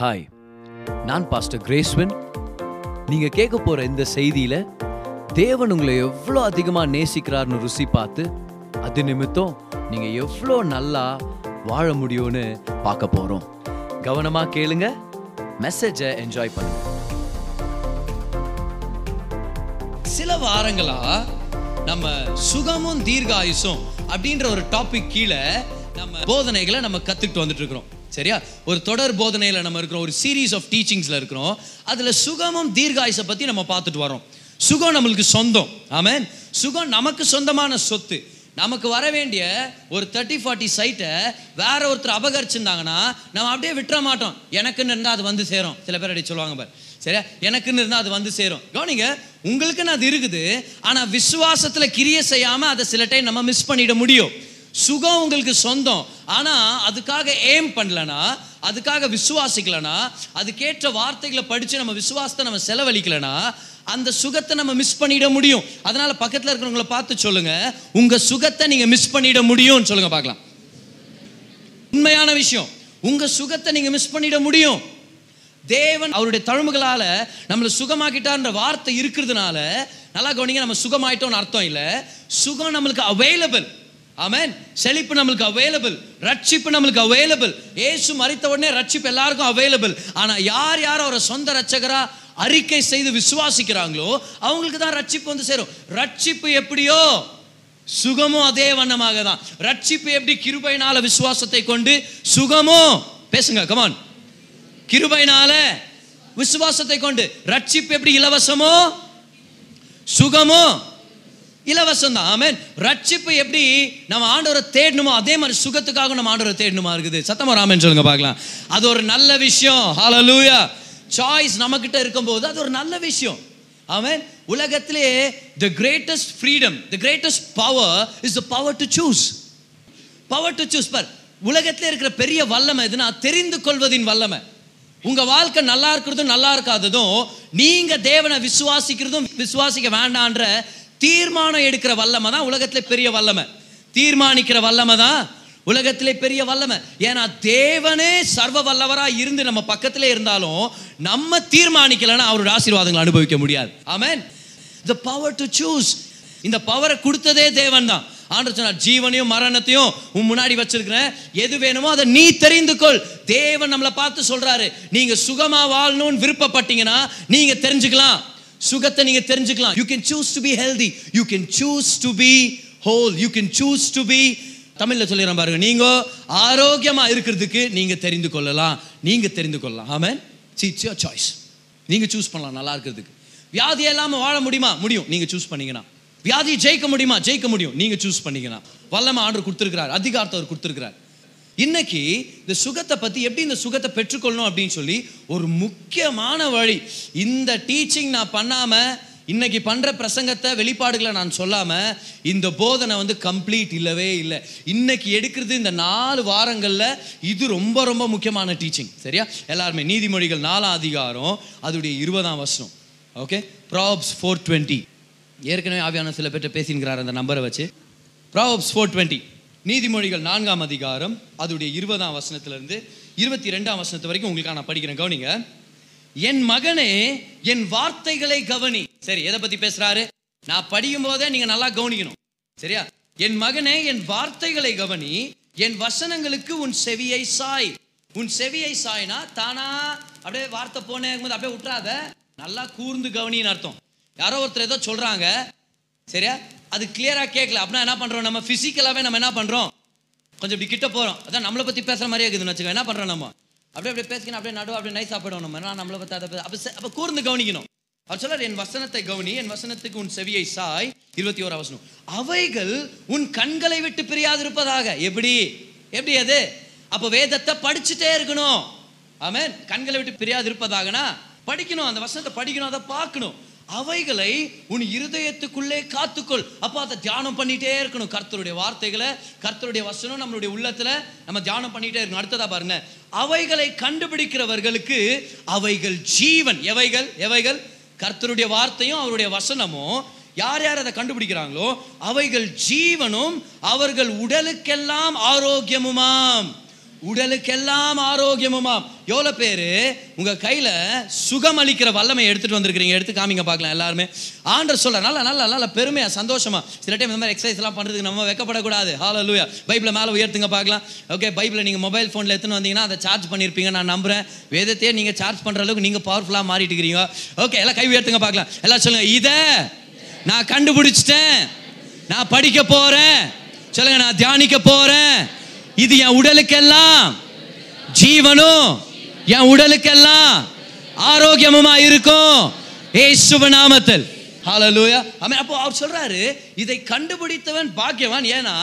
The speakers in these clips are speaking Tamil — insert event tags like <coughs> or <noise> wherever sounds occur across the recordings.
ஹாய் நான் பாஸ்டர் கிரேஸ்வன் நீங்க கேட்க போற இந்த செய்தியில தேவன் உங்களை எவ்வளோ அதிகமா நேசிக்கிறார்னு ருசி பார்த்து அது நிமித்தம் நீங்க எவ்வளோ நல்லா வாழ முடியும்னு பார்க்க போறோம். கவனமா கேளுங்க மெசேஜை என்ஜாய் பண்ணுங்க. சில வாரங்களா நம்ம சுகமும் தீர்காயுசும் அப்படின்ற ஒரு டாபிக் கீழே நம்ம போதனைகளை நம்ம கத்துக்கிட்டு வந்துட்டு இருக்கிறோம். சரியா? ஒரு தொடர் போதனையில் நம்ம இருக்கிறோம் ஒரு சீரீஸ் ஆஃப் டீச்சிங்ஸில் இருக்கிறோம். அதில் சுகமும் தீர்காயுசை பற்றி நம்ம பார்த்துட்டு வரோம் சுகம் நம்மளுக்கு சொந்தம். ஆமேன். சுகம் நமக்கு சொந்தமான சொத்து. நமக்கு வர வேண்டிய ஒரு தேர்ட்டி ஃபார்ட்டி சைட்டை வேற ஒருத்தர் அபகரிச்சிருந்தாங்கன்னா நம்ம அப்படியே விட்டுற மாட்டோம். எனக்குன்னு இருந்தால் அது வந்து சேரும். சில பேர் அப்படி சொல்லுவாங்க பார். சரியா? எனக்குன்னு இருந்தால் அது வந்து சேரும். கவனிங்க உங்களுக்குன்னு அது இருக்குது ஆனால் விசுவாசத்தில் கிரிய செய்யாமல் அதை சில டைம் நம்ம மிஸ் பண்ணிட முடியும். சுகம் உங்களுக்கு சொந்தம். ஆனால் அதுக்காக ஏம் பண்ணலனா அதுக்காக விசுவாசிக்கலனா அதுக்கேற்ற வார்த்தைகளை படித்து நம்ம விசுவாசத்தை நம்ம செலவழிக்கலனா அந்த சுகத்தை நம்ம மிஸ் பண்ணிட முடியும். அதனால பக்கத்தில் இருக்கிறவங்கள பார்த்து சொல்லுங்க. உங்க சுகத்தை நீங்க மிஸ் பண்ணிட முடியும்னு சொல்லுங்க பார்க்கலாம். உண்மையான விஷயம். உங்க சுகத்தை நீங்க மிஸ் பண்ணிட முடியும். தேவன் அவருடைய தழும்புகளால் நம்மளை சுகமாக்கிட்டார்ன்ற வார்த்தை இருக்கிறதுனால நல்லா கவனிங்க நம்ம சுகமாயிட்டோம்னு அர்த்தம் இல்லை. சுகம் நம்மளுக்கு அவைலபிள் ஆமேன் செழிப்பு நம்மளுக்கு அவைலபிள் ரட்சிப்பு நம்மளுக்கு அவைலபிள் ஏசு மறித்த உடனே ரட்சிப்பு எல்லாருக்கும் அவைலபிள் ஆனால் யார் யார் அவரை சொந்த ரட்சகரா அறிக்கை செய்து விசுவாசிக்கிறாங்களோ அவங்களுக்கு தான் ரட்சிப்பு வந்து சேரும். ரட்சிப்பு எப்படியோ? சுகமும் அதே வண்ணமாக தான். ரட்சிப்பு எப்படி? கிருபைனால விசுவாசத்தை கொண்டு சுகமும் பேசுங்க கமான் கிருபைனால விசுவாசத்தை கொண்டு. ரட்சிப்பு எப்படி? இலவசமோ? சுகமோ? இலவசம் தான் ஆமென். ரட்சிப்பு எப்படி நம்ம ஆண்டவரை தேடணுமோ அதே மாதிரி சுகத்துக்காக நம்ம ஆண்டவரை தேடணுமா இருக்குது? சத்தமா ராமன் சொல்லுங்க பார்க்கலாம். அது ஒரு நல்ல விஷயம். ஹalleluya சாய்ஸ் நம்மக்கிட்ட இருக்கும்போது அது ஒரு நல்ல விஷயம். ஆமேன். உலகத்திலே the greatest freedom the greatest power is the power to choose power to choose but உலகத்தில் இருக்கிற பெரிய வல்லமை எதுனா தெரிந்து கொள்வதின் வல்லமை. உங்கள் வாழ்க்கை நல்லா இருக்கிறதும் நல்லா இருக்காததும் நீங்கள் தேவனை விசுவாசிக்கிறதும் விசுவாசிக்க வேண்டான்ற தீர்மானம் எடுக்கிற வல்லமை தான் உலகத்திலே பெரிய வல்லமை. தீர்மானிக்கிற வல்லமை தான் உலகத்திலே பெரிய வல்லமை. ஏன்னா தேவனே சர்வ வல்லவராக இருந்து நம்ம பக்கத்திலே இருந்தாலும் நம்ம தீர்மானிக்கலைன்னா அவரோட ஆசீர்வாதங்களை அனுபவிக்க முடியாது. ஆமேன் த பவர் டு சூஸ் இந்த பவரை கொடுத்ததே தேவன் தான். ஆண்டு சொன்னார் ஜீவனையும் மரணத்தையும் உன் முன்னாடி வச்சிருக்கிறேன். எது வேணுமோ அதை நீ தெரிந்து கொள். தேவன் நம்மளை பார்த்து சொல்றாரு நீங்க சுகமா வாழணும்னு விருப்பப்பட்டீங்கன்னா நீங்க தெரிஞ்சுக்கலாம். சுகத்தை நீங்க தெரிஞ்சுக்கலாம். You can choose to be healthy you can choose to be whole you can choose to be தமிழ்ல சொல்லிடுறேன் பாருங்க. நீங்க ஆரோக்கியமா இருக்கிறதுக்கு நீங்க தெரிந்து கொள்ளலாம். நீங்க தெரிந்து கொள்ளலாம். ஆமென் இட்ஸ் யோர் சாய்ஸ் நீங்க சூஸ் பண்ணலாம் நல்லா இருக்கிறதுக்கு. வியாதி இல்லாமல் வாழ முடியுமா? முடியும். நீங்க சூஸ் பண்ணீங்கன்னா. வியாதி ஜெயிக்க முடியுமா? ஜெயிக்க முடியும். நீங்க சூஸ் பண்ணீங்கன்னா. வல்லமை ஆண்டு கொடுத்துருக்கிறார். அதிகாரத்தை அவர் கொடுத்துருக்கிறார். இன்னைக்கு இந்த சுகத்தை பத்தி எப்படி இந்த சுகத்தை பெற்றுக்கொள்ளணும் அப்படின்னு சொல்லி ஒரு முக்கியமான வழி. இந்த டீச்சிங் நான் பண்ணாம இன்னைக்கு பண்ற பிரசங்கத்தை வெளிப்பாடுகளை நான் சொல்லாம இந்த போதனை வந்து கம்ப்ளீட் இல்லவே இல்லை. இன்னைக்கு எடுக்கிறது இந்த நாலு வாரங்கள்ல இது ரொம்ப ரொம்ப முக்கியமான டீச்சிங் சரியா? எல்லாருமே நீதிமொழிகள் நாலாம் அதிகாரம் அதோடைய இருபதாம் வருஷம் ஓகே ப்ராப்ஸ் ஃபோர் டுவெண்ட்டி ஏற்கனவே ஆவியான சில பேர்கிட்ட பேசின்கிறார் அந்த நம்பரை வச்சு. ப்ராப்ஸ் ஃபோர் டுவெண்ட்டி நீதிமொழிகள் நான்காம் அதிகாரம் அதோடைய இருபதாம் வசனத்திலிருந்து இருபத்தி ரெண்டாம் வசனத்து வரைக்கும் உங்களுக்காக நான் படிக்கிறேன் கவனிங்க. என் மகனே என் வார்த்தைகளை கவனி. சரி எதை பத்தி பேசுறாரு? நான் படிக்கும் போதே நீங்க நல்லா கவனிக்கணும். சரியா? என் மகனே என் வார்த்தைகளை கவனி என் வசனங்களுக்கு உன் செவியை சாய். உன் செவியை சாய்னா தானா? அப்படியே வார்த்தை போனேன் போது அப்படியே விட்டுறாத நல்லா கூர்ந்து கவனின்னு அர்த்தம். யாரோ ஒருத்தர் ஏதோ சொல்றாங்க. சரியா? அது கிளியரா கேட்கல அப்படின்னா என்ன பண்றோம்? நம்ம பிசிக்கலாவே நம்ம என்ன பண்றோம்? கொஞ்சம் இப்படி கிட்ட போறோம். அதான் நம்மளை பத்தி பேசுற மாதிரியே இருக்குதுன்னு வச்சுக்கோ என்ன பண்றோம் நம்ம? அப்படியே அப்படியே பேசிக்கணும் அப்படியே நடுவு அப்படியே நைஸ் சாப்பிடுவோம் நம்ம. நான் நம்மளை பத்தி அதை பத்தி- அப்ப கூர்ந்து கவனிக்கணும். அவர் சொல்றார் என் வசனத்தை கவனி என் வசனத்துக்கு உன் செவியை சாய். இருபத்தி ஓரா வசனம். அவைகள் உன் கண்களை விட்டு பிரியாதிருப்பதாக. எப்படி? எப்படி அது? அப்ப வேதத்தை படிச்சுட்டே இருக்கணும். ஆமே கண்களை விட்டு பிரியாதிருப்பதாகனா? படிக்கணும். அந்த வசனத்தை படிக்கணும். அதை பார்க்கணும். அவைகளை உன் இருதயத்துக்குள்ளே காத்துக்கொள். அப்போ அதை தியானம் பண்ணிட்டே இருக்கணும். கர்த்தருடைய வார்த்தைகளை கர்த்தருடைய வசனம் நம்மளுடைய உள்ளத்துல நம்ம தியானம் பண்ணிட்டே இருக்கணும். அடுத்ததா பாருங்க. அவைகளை கண்டுபிடிக்கிறவர்களுக்கு அவைகள் ஜீவன். எவைகள்? எவைகள்? கர்த்தருடைய வார்த்தையும் அவருடைய வசனமும். யார் யார் அதை கண்டுபிடிக்கிறாங்களோ அவைகள் ஜீவனும் அவர்கள் உடலுக்கெல்லாம் ஆரோக்கியமுமாம். உடலுக்கெல்லாம் ஆரோக்கியமுமாம். எவ்வளோ பேர்? உங்கள் கையில் சுகம் அளிக்கிற வல்லமை எடுத்துகிட்டு வந்திருக்கிறீங்க. எடுத்து காமிங்க பார்க்கலாம் எல்லாருமே. ஆண்டர் சொல்ல நல்லா நல்லா நல்லா பெருமையாக சந்தோஷமாக சில டைம் இந்த மாதிரி எக்ஸசைஸ்லாம் பண்ணுறதுக்கு நம்ம வைக்கப்படக்கூடாது. ஹாலோ லூயா பைப்பில் மேலே உயர்த்துங்க பார்க்கலாம். ஓகே பைப்பில் நீங்கள் மொபைல் ஃபோனில் எடுத்துன்னு வந்தீங்கன்னா அதை சார்ஜ் பண்ணியிருப்பீங்க நான் நம்புறேன். வேதத்தையே நீங்கள் சார்ஜ் பண்ணுற அளவுக்கு நீங்கள் பவர்ஃபுல்லாக மாறிட்டு இருக்கிறீங்க. ஓகே எல்லாம் கை உயர்த்துங்க பார்க்கலாம். எல்லாம் சொல்லுங்கள் இதை நான் கண்டுபிடிச்சிட்டேன். நான் படிக்க போகிறேன் சொல்லுங்கள் நான் தியானிக்க போகிறேன் இது என் உடலுக்கெல்லாம் ஜீவனும் என் உடலுக்கெல்லாம் ஆரோக்கியமுமா இருக்கும். ஏசுவ நாமத்தில். ஹalleluya ஆமென். அப்போ அவர் சொல்றாரு இதை கண்டுபிடித்தவன் பாக்கியவான். ஏன்னா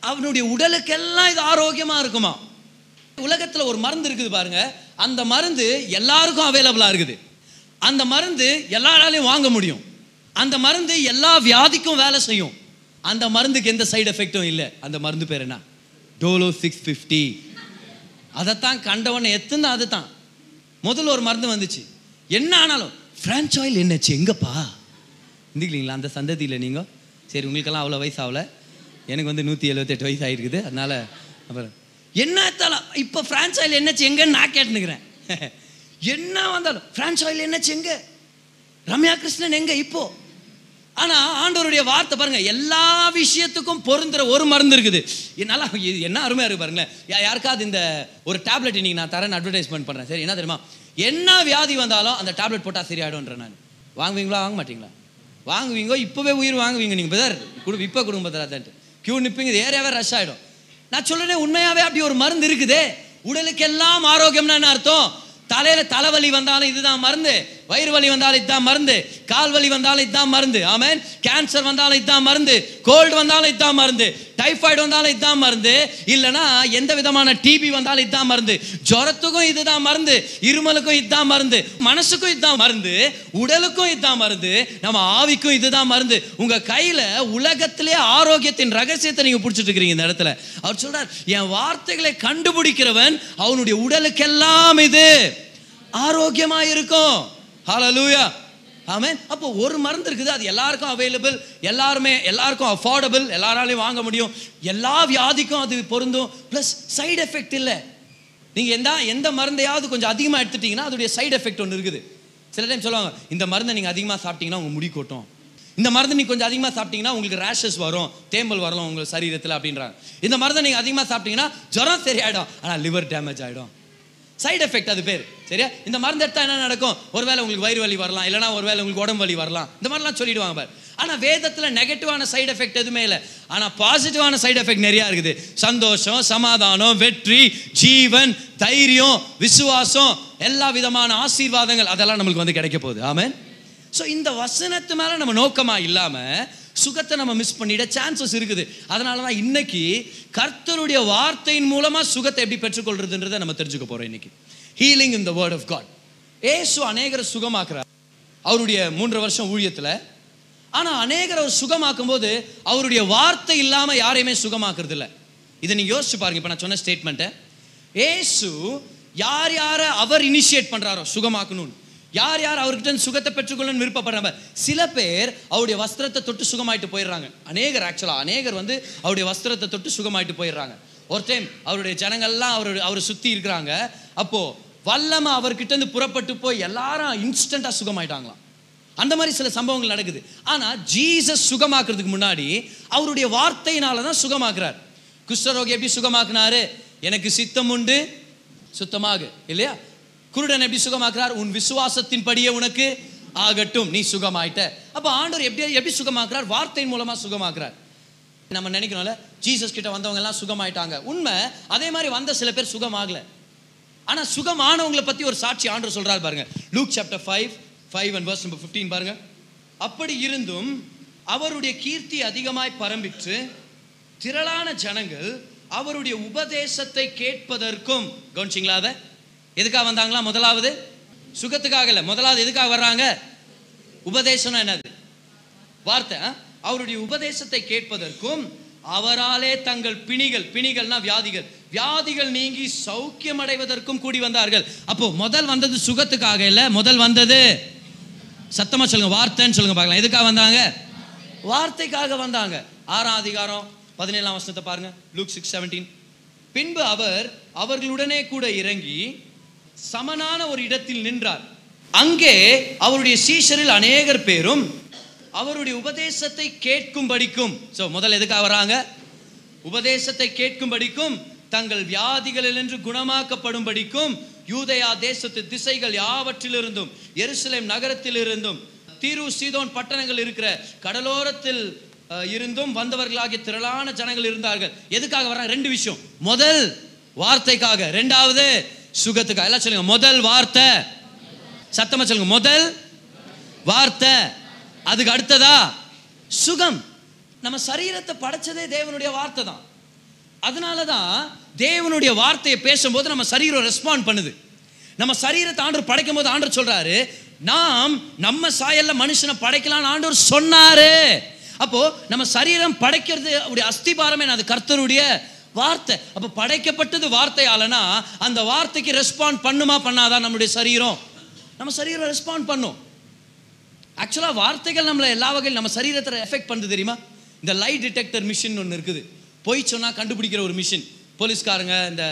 அவனுடைய உடலுக்கெல்லாம் இது ஆரோக்கியமா இருக்குமா? உலகத்தில் ஒரு மருந்து இருக்குது பாருங்க. அந்த மருந்து எல்லாருக்கும் அவைலபிளாக இருக்குது. அந்த மருந்து எல்லாராலையும் வாங்க முடியும். அந்த மருந்து எல்லா வியாதிக்கும் வேலை செய்யும். அந்த மருந்துக்கு எந்த சைடு எஃபெக்டும் இல்லை. அந்த மருந்து பேர் என்ன? Dolo six fifty. அதைத்தான் கண்டவனை எத்தனை அதுதான். முதல்ல ஒரு மருந்து வந்துச்சு. என்ன ஆனாலும் ஃப்ரான்ச் ஆயில் என்னச்சு? எங்கப்பா? இருந்துக்கலீங்களா அந்த சந்ததியில் நீங்கள் சரி உங்களுக்கெல்லாம் அவ்வளோ வயசு ஆகல எனக்கு வந்து நூற்றி எழுபத்தெட்டு வயசு ஆகிருக்குது அதனால் அப்புறம் என்ன தலம் இப்போ ஃப்ரான்ஸ் ஆயில் என்னச்சு? எங்கன்னு நான் கேட்டுனுக்கிறேன் <laughs> என்ன வந்தாலும் ஃப்ரான்ச் ஆயில் என்னச்சு? எங்கே? ரம்யா கிருஷ்ணன் எங்கே? இப்போது ஆனால் ஆண்டவருடைய வார்த்தை பாருங்கள் எல்லா விஷயத்துக்கும் பொருந்துற ஒரு மருந்து இருக்குது. என்னால் இது என்ன அருமையாக இருக்கு பாருங்களேன். யா- யாருக்காவது இந்த ஒரு டேப்லெட் இன்றைக்கி நான் தரேன் அட்வர்டைஸ்மெண்ட் பண்ணுறேன் சரி என்ன தெரியுமா? என்ன வியாதி வந்தாலும் அந்த டேப்லெட் போட்டால் சரியாயிடும்ன்றேன் நான். வாங்குவீங்களா வாங்க மாட்டீங்களா? வாங்குவீங்க இப்போவே உயிர் வாங்குவீங்க நீங்கள் பதர் குடு இப்போ கொடுங்க பதராத்தன்ட்டு கியூ நிற்பீங்க ஏரியாவே ரஷ் ஆகிடும் நான் சொல்கிறேன் உண்மையாகவே அப்படி ஒரு மருந்து இருக்குதே. உடலுக்கெல்லாம் ஆரோக்கியம்னா என்ன அர்த்தம்? தலையில் தலைவலி வந்தாலும் இதுதான் மருந்து. வயிறு வலி வந்தாலும் இதுதான் மருந்து கால் வலி வந்தாலும் இதுதான் மருந்து. ஆமேன். கேன்சர் வந்தாலும் இதுதான் மருந்து கோல்டு வந்தாலும் இதுதான் மருந்து டைஃபாய்டு வந்தாலும் இதுதான் மருந்து. இல்லைன்னா எந்த விதமான டிபி வந்தாலும் இதுதான் மருந்து. ஜுரத்துக்கும் இதுதான் மருந்து இருமலுக்கும் இதுதான் மருந்து மனசுக்கும் இதுதான் மருந்து உடலுக்கும் இதுதான் மருந்து நம்ம ஆவிக்கும் இதுதான் மருந்து. உங்க கையில உலகத்திலே ஆரோக்கியத்தின் ரகசியத்தை நீங்க பிடிச்சிட்டு இருக்கிறீங்க இந்த இடத்துல. அவர் சொல்றார் என் வார்த்தைகளை கண்டுபிடிக்கிறவன் அவனுடைய உடலுக்கெல்லாம் இது ஆரோக்கியமா இருக்கும் ஹalleluya ஆமென் அப்போ ஒரு மருந்து இருக்குது அது எல்லாருக்கும் அவைலபிள் எல்லாருமே எல்லாருக்கும் அஃபோர்டபுள் எல்லாராலையும் வாங்க முடியும். எல்லா வியாதிக்கும் அது பொருந்தும். ப்ளஸ் சைடு எஃபெக்ட் இல்லை. நீங்கள் எந்த எந்த மருந்தையாவது கொஞ்சம் அதிகமாக எடுத்துட்டீங்கன்னா அதோடைய சைடு எஃபெக்ட் ஒன்று இருக்குது. சில டைம் சொல்லுவாங்க இந்த மருந்தை நீங்கள் அதிகமாக சாப்பிட்டீங்கன்னா உங்கள் முடி கொட்டும். இந்த மருந்து நீங்கள் கொஞ்சம் அதிகமாக சாப்பிட்டீங்கன்னா உங்களுக்கு ரேஷஸ் வரும். தேம்பல் வரலாம் உங்கள் சரீரத்தில் அப்படின்றாங்க. இந்த மருந்தை நீங்கள் அதிகமாக சாப்பிட்டீங்கன்னா ஜுரம் சரியாயிடும். ஆனால் லிவர் டேமேஜ் ஆகிடும் சைடு எஃபெக்ட் அது பேர். சரியா? இந்த மருந்து எடுத்தால் என்ன நடக்கும்? ஒருவேளை உங்களுக்கு வயிறு வலி வரலாம் இல்லைனா ஒருவேளை உங்களுக்கு உடம்பு வலி வரலாம். இந்த மாதிரிலாம் சொல்லிடுவாங்க பார். ஆனால் வேதத்தில் நெகட்டிவான சைடு எஃபெக்ட் எதுவுமே இல்லை. ஆனால் பாசிட்டிவான சைடு எஃபெக்ட் நிறையா இருக்குது. சந்தோஷம் சமாதானம் வெற்றி ஜீவன் தைரியம் விசுவாசம் எல்லா விதமான ஆசீர்வாதங்கள் அதெல்லாம் நம்மளுக்கு வந்து கிடைக்க போகுது. ஆமாம் ஸோ இந்த வசனத்து மேலே நம்ம நோக்கமாக இல்லாமல் சுகத்தை நம்ம மிஸ் பண்ணிட சான்சஸ் இருக்குது. அதனால தான் இன்னைக்கு கர்த்தருடைய வார்த்தையின் மூலமாக சுகத்தை எப்படி பெற்றுக்கொள்றதுன்றதை நம்ம தெரிஞ்சுக்க போகிறோம் இன்னைக்கு. Healing in the word of God ஏசு அநேகரை சுகமாக்குறார். அவருடைய மூன்று வருஷம் ஊழியத்தில். ஆனால் அநேகரை அவர் சுகமாக்கும் போது அவருடைய வார்த்தை இல்லாமல் யாரையுமே சுகமாக்குறது இல்லை இதை நீங்கள் யோசிச்சு பாருங்க. இப்போ நான் சொன்ன ஸ்டேட்மெண்ட்டை ஏசு யார் யாரை அவர் இனிஷியேட் பண்ணுறாரோ சுகமாக்கணும்னு. யார் யார் அவர்கிட்ட சுகத்தை பெற்றுக்கொள்ளணும்னு விருப்பப்படுறாங்க. சில பேர் அவருடைய வஸ்திரத்தை தொட்டு சுகமாயிட்டு போயிடுறாங்க. அநேகர் ஆக்சுவலாக அநேகர் வந்து அவருடைய வஸ்திரத்தை தொட்டு சுகமாயிட்டு போயிடுறாங்க. ஒரு டைம் அவருடைய ஜனங்கள்லாம் அவர் அவரை சுற்றி இருக்கிறாங்க. அப்போது வல்லமை அவர்கிட்ட இருந்து புறப்பட்டு போய் எல்லாரும் இன்ஸ்டண்ட்டாக சுகமாயிட்டாங்களாம். அந்த மாதிரி சில சம்பவங்கள் நடக்குது. ஆனால் ஜீசஸ் சுகமாக்குறதுக்கு முன்னாடி அவருடைய வார்த்தையினால தான் சுகமாக்குறார் குஷ்டரோகி எப்படி சுகமாக்குனாரு? எனக்கு சித்தம் உண்டு சுத்தமாக. இல்லையா? குருடன் எப்படி சுகமாக்குறார்? உன் விசுவாசத்தின் படியே உனக்கு ஆகட்டும் நீ சுகமாயிட்ட. அப்போ ஆண்டவர் எப்படி எப்படி சுகமாக்குறார்? வார்த்தையின் மூலமாக சுகமாக்குறார். நம்ம நினைக்கிறோம்ல ஜீசஸ் கிட்ட வந்தவங்க எல்லாம் சுகமாயிட்டாங்க. உண்மை அதே மாதிரி வந்த சில பேர் சுகமாகல. ஆனா சுகமானவங்களை பத்தி ஒரு சாட்சி ஆண்டு சொல்றாரு பாருங்க. Luke chapter five five and verse number fifteen பாருங்க. அப்படி இருந்தும் அவருடைய கீர்த்தி அதிகமாய் பரம்பிற்று. திரளான ஜனங்கள் அவருடைய உபதேசத்தை கேட்பதற்கும் கவனிச்சிங்களா அதை? எதுக்காக வந்தாங்களா? முதலாவது சுகத்துக்காக இல்லை. முதலாவது எதுக்காக வர்றாங்க? உபதேசம்னா என்னது? வார்த்தை அவருடைய உபதேசத்தை கேட்பதற்கும் அவராலே தங்கள் பிணிகள் பிணிகள்னா வியாதிகள் வியாதிகள் நீங்கி சௌக்கியம் அடைவதற்கும் கூடி வந்தார்கள். அப்போ முதல் வந்தது சுகத்துக்காக இல்லை முதல் வந்தது சத்தமா சொல்லுங்க வார்த்தைன்னு சொல்லுங்க பார்க்கலாம். எதுக்காக வந்தாங்க? வார்த்தைக்காக வந்தாங்க. ஆறாம் அதிகாரம் பதினேழாம் வசனத்தை பாருங்க லூக் சிக்ஸ் செவன்டீன் பின்பு அவர் அவர்களுடனே கூட இறங்கி சமனான ஒரு இடத்தில் நின்றார். அங்கே அவருடைய சீஷரில் அநேகர் பேரும் அவருடைய உபதேசத்தை கேட்கும்படிக்கும் ஸோ முதல் எதுக்காக வராங்க? உபதேசத்தை கேட்கும்படிக்கும் தங்கள் வியாதிகளிலிருந்து குணமாக்கப்படும்படிக்கும் யூதயா தேசத்து திசைகள் யாவற்றிலிருந்தும் எருசலேம் நகரத்திலிருந்தும் தீரு சீதோன் பட்டணங்கள் இருக்கிற கடலோரத்தில் இருந்தும் வந்தவர்களாகிய திரளான ஜனங்கள் இருந்தார்கள். எதுக்காக வராங்க? ரெண்டு விஷயம். முதல் வார்த்தைக்காக. ரெண்டாவது சுகத்துக்காக. எல்லாம் சொல்லுங்க. முதல் வார்த்தை. சத்தமா சொல்லுங்க. முதல் வார்த்தை. அதுக்கு அடுத்ததா சுகம். நம்ம சரீரத்தை படைச்சதே தேவனுடைய வார்த்தை தான். அதனால தான் தேவனுடைய வார்த்தையை பேசும்போது நம்ம சரீரம் ரெஸ்பாண்ட் பண்ணுது. நம்ம சரீரத்தை ஆண்டவர் படைக்கும் போது ஆண்டவர் சொல்றாரு நாம் நம்ம சாயல்ல மனுஷனை படைக்கலாம்னு ஆண்டவர் சொன்னாரு. அப்போ நம்ம சரீரம் படைக்கிறது அவருடைய அஸ்திபாரமே அது கர்த்தருடைய வார்த்தை. அப்போ படைக்கப்பட்டது வார்த்தையாலனா அந்த வார்த்தைக்கு ரெஸ்பாண்ட் பண்ணுமா பண்ணாதான் நம்முடைய சரீரம்? நம்ம சரீரம் ரெஸ்பாண்ட் பண்ணும். ஆக்சுவலாக வார்த்தைகள் நம்மளை எல்லா வகையில் நம்ம சரீரத்தை எஃபெக்ட் பண்ணுது தெரியுமா? இந்த லைட் டிடெக்டர் மிஷின் ஒன்று இருக்குது. போய் சொன்னால் கண்டுபிடிக்கிற ஒரு மிஷின் போலீஸ்காரங்க இந்த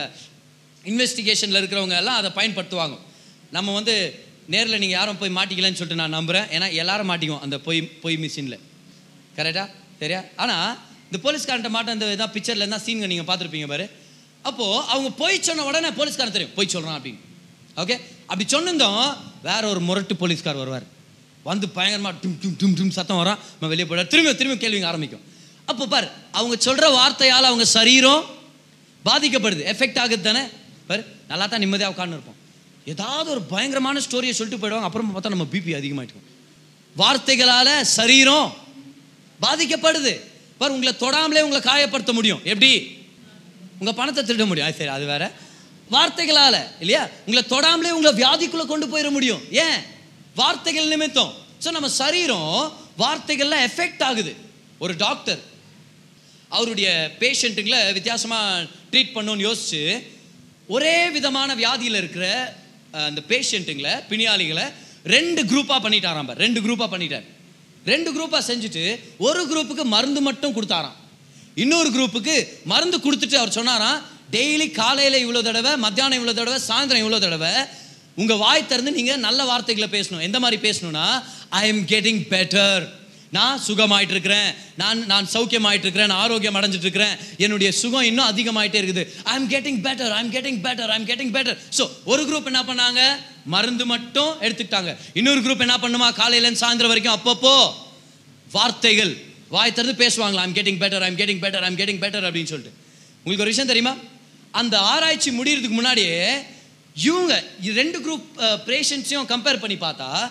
இன்வெஸ்டிகேஷனில் இருக்கிறவங்க எல்லாம் அதை பயன்படுத்துவாங்க. நம்ம வந்து நேரில் நீங்கள் யாரும் போய் மாட்டிக்கலன்னு சொல்லிட்டு நான் நம்புகிறேன் ஏன்னா எல்லாரும் மாட்டிக்குவோம் அந்த பொய் பொய் மிஷினில் கரெக்டாக சரியா? ஆனால் இந்த போலீஸ்காரன்ட்ட மாட்ட இந்த இதான் பிக்சரில் இருந்தால் சீன்க நீங்கள் பார்த்துருப்பீங்க பாரு. அப்போது அவங்க போய் சொன்ன உடனே போலீஸ்காரன் தெரியும். போய் சொல்கிறான் அப்படின்னு. ஓகே அப்படி சொன்னதும் வேற ஒரு முரட்டு போலீஸ்கார் வருவார். வந்து பயங்கரமாக டும் டும் டும் டும் சத்தம் வரும். நம்ம வெளியே போயிடா திரும்ப திரும்ப கேள்விங்க ஆரம்பிக்கும். அப்போ பார் அவங்க சொல்கிற வார்த்தையால் அவங்க சரீரம் பாதிக்கப்படுது. எஃபெக்ட் ஆகுது தானே? பார் நல்லா தான் நிம்மதியாக உட்கார்ந்து இருப்போம். ஏதாவது ஒரு பயங்கரமான ஸ்டோரியை சொல்லிட்டு போயிடுவாங்க. அப்புறம் பார்த்தா நம்ம பிபி அதிகமாகிட்டோம் வார்த்தைகளால் சரீரம் பாதிக்கப்படுது. பார் உங்களை தொடாமலே உங்களை காயப்படுத்த முடியும். எப்படி? உங்கள் பணத்தை திருட முடியும். அது சரி அது வேற. வார்த்தைகளால் இல்லையா? உங்களை தொடாமலே உங்களை வியாதிக்குள்ளே கொண்டு போயிட முடியும். ஏன்? வார்த்தைகள் நிமித்தம். ஸோ நம்ம சரீரம் வார்த்தைகள்ல எஃபெக்ட் ஆகுது. ஒரு டாக்டர் அவருடைய பேஷண்ட்டுங்களை வித்தியாசமாக ட்ரீட் பண்ணணும்னு யோசிச்சு ஒரே விதமான வியாதியில் இருக்கிற அந்த பேஷண்ட்டுங்களை பிணியாளிகளை ரெண்டு குரூப்பாக பண்ணிட்டாராம் பார். ரெண்டு குரூப்பாக பண்ணிட்டார். ரெண்டு குரூப்பாக செஞ்சுட்டு ஒரு குரூப்புக்கு மருந்து மட்டும் கொடுத்தாராம். இன்னொரு குரூப்புக்கு மருந்து கொடுத்துட்டு அவர் சொன்னாராம் டெய்லி காலையில் இவ்வளோ தடவை மத்தியானம் இவ்வளோ தடவை சாயந்தரம் இவ்வளோ தடவை உங்கள் வாய் திறந்து நீங்கள் நல்ல வார்த்தைகளை பேசணும். எந்த மாதிரி பேசணும்னா ஐ எம் கெட்டிங் பெட்டர் நான் சுகமாயிட்டு இருக்கிறேன் நான் நான் சௌக்கியமாயிட்டு இருக்கிறேன் நான் ஆரோக்கியம் அடைஞ்சிட்டு இருக்கிறேன் என்னுடைய சுகம் இன்னும் அதிகமாயிட்டே இருக்குது. I am getting better I am getting better I am getting better so ஒரு குரூப் என்ன பண்ணாங்க? மருந்து மட்டும் எடுத்துக்கிட்டாங்க. இன்னொரு குரூப் என்ன பண்ணுமா? காலையிலேருந்து சாயந்தரம் வரைக்கும் அப்பப்போ வார்த்தைகள். வாய் திறந்து பேசுவாங்களா? I'm getting better I'm getting better I'm getting better அப்படின்னு சொல்லிட்டு. உங்களுக்கு ஒரு விஷயம் தெரியுமா? அந்த ஆராய்ச்சி முடியறதுக்கு முன்னாடியே இவங்க இது ரெண்டு குரூப் பேஷண்ட்ஸையும் கம்பேர் பண்ணி பார்த்தா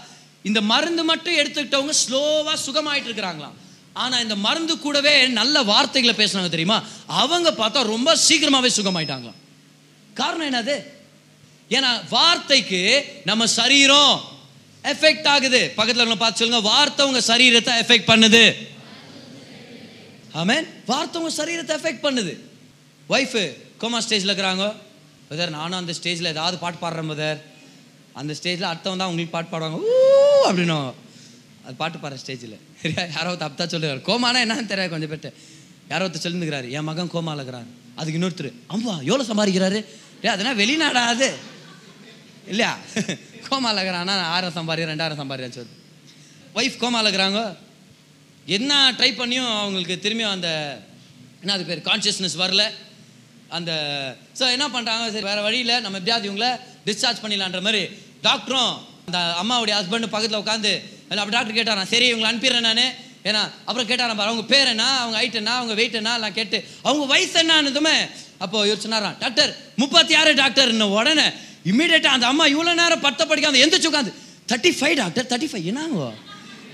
இந்த மருந்து மட்டும் எடுத்துக்கிட்டவங்க ஸ்லோவாக சுகமாயிட்டு இருக்கிறாங்களாம் ஆனால் இந்த மருந்து கூடவே நல்ல வார்த்தைகளை பேசுனாங்க தெரியுமா? அவங்க பார்த்தா ரொம்ப சீக்கிரமாகவே சுகமாயிட்டாங்களாம். காரணம் என்னது? ஏன்னா வார்த்தைக்கு நம்ம சரீரம் எஃபெக்ட் ஆகுது. பக்கத்தில் உங்களை பார்த்து சொல்லுங்க வார்த்தை உங்க சரீரத்தை எஃபெக்ட் பண்ணுது. ஆமென் வார்த்தை உங்க சரீரத்தை எஃபெக்ட் பண்ணுது. ஒய்ஃபு கோமா ஸ்டேஜில் இருக்கிறாங்க. பிரதர் நானும் அந்த ஸ்டேஜில் ஏதாவது பாட்டு பாடுறேன் பிரதர் அந்த ஸ்டேஜில் அடுத்தவன் தான் உங்களுக்கு பாட்டு பாடுவாங்க. ஊ அப்படின்னும் அது பாட்டு பாடுற ஸ்டேஜில் யாரோ தப்பு தான் சொல்லுறாரு கோமானா என்னன்னு தெரியாது கொஞ்சம் பேர்ட்ட. யாரோ ஒருத்தர் சொல்லிருக்கிறாரு என் மகன் கோமா இருக்கிறாரு அதுக்கு இன்னொருத்தர் அம்மா எவ்வளோ சம்பாதிக்கிறாரு? டே அதெல்லாம் வெளிநாடா அது? இல்லையா? கோமா இருக்கிறான் ஆயிரம் சம்பாதி ரெண்டாயிரம் ரெண்டாயிரம் சொல்லு ஒய்ஃப் கோமா இருக்கிறாங்க? என்ன ட்ரை பண்ணியும் அவங்களுக்கு திரும்பியும் அந்த என்ன அது பேர்? கான்ஷியஸ்னஸ் வரல. அந்த ஸோ என்ன பண்ணுறாங்க சரி வேறு வழியில் நம்ம எப்படியாவது இவங்கள டிஸ்சார்ஜ் பண்ணிடலான்ற மாதிரி டாக்டரும் அந்த அம்மாவுடைய ஹஸ்பண்ட் பக்கத்தில் உட்காந்து அப்படி டாக்டர் கேட்டாரான் சரி இவங்களை அனுப்பிடுறேன் நான். ஏன்னா அப்புறம் கேட்டாராம் பாரு அவங்க பேர் என்ன? அவங்க ஹைட் என்ன? அவங்க வெயிட் என்ன? எல்லாம் கேட்டு அவங்க வயசு என்னன்னதுமே. அப்போ இவர் சொன்னாராம் டாக்டர் முப்பத்தி ஆறு டாக்டர். இன்னும் உடனே இமீடியட்டாக அந்த அம்மா இவ்வளோ நேரம் பத்த படிக்காம எந்திரிச்சு உட்காந்து thirty five doctor thirty five என்னங்க?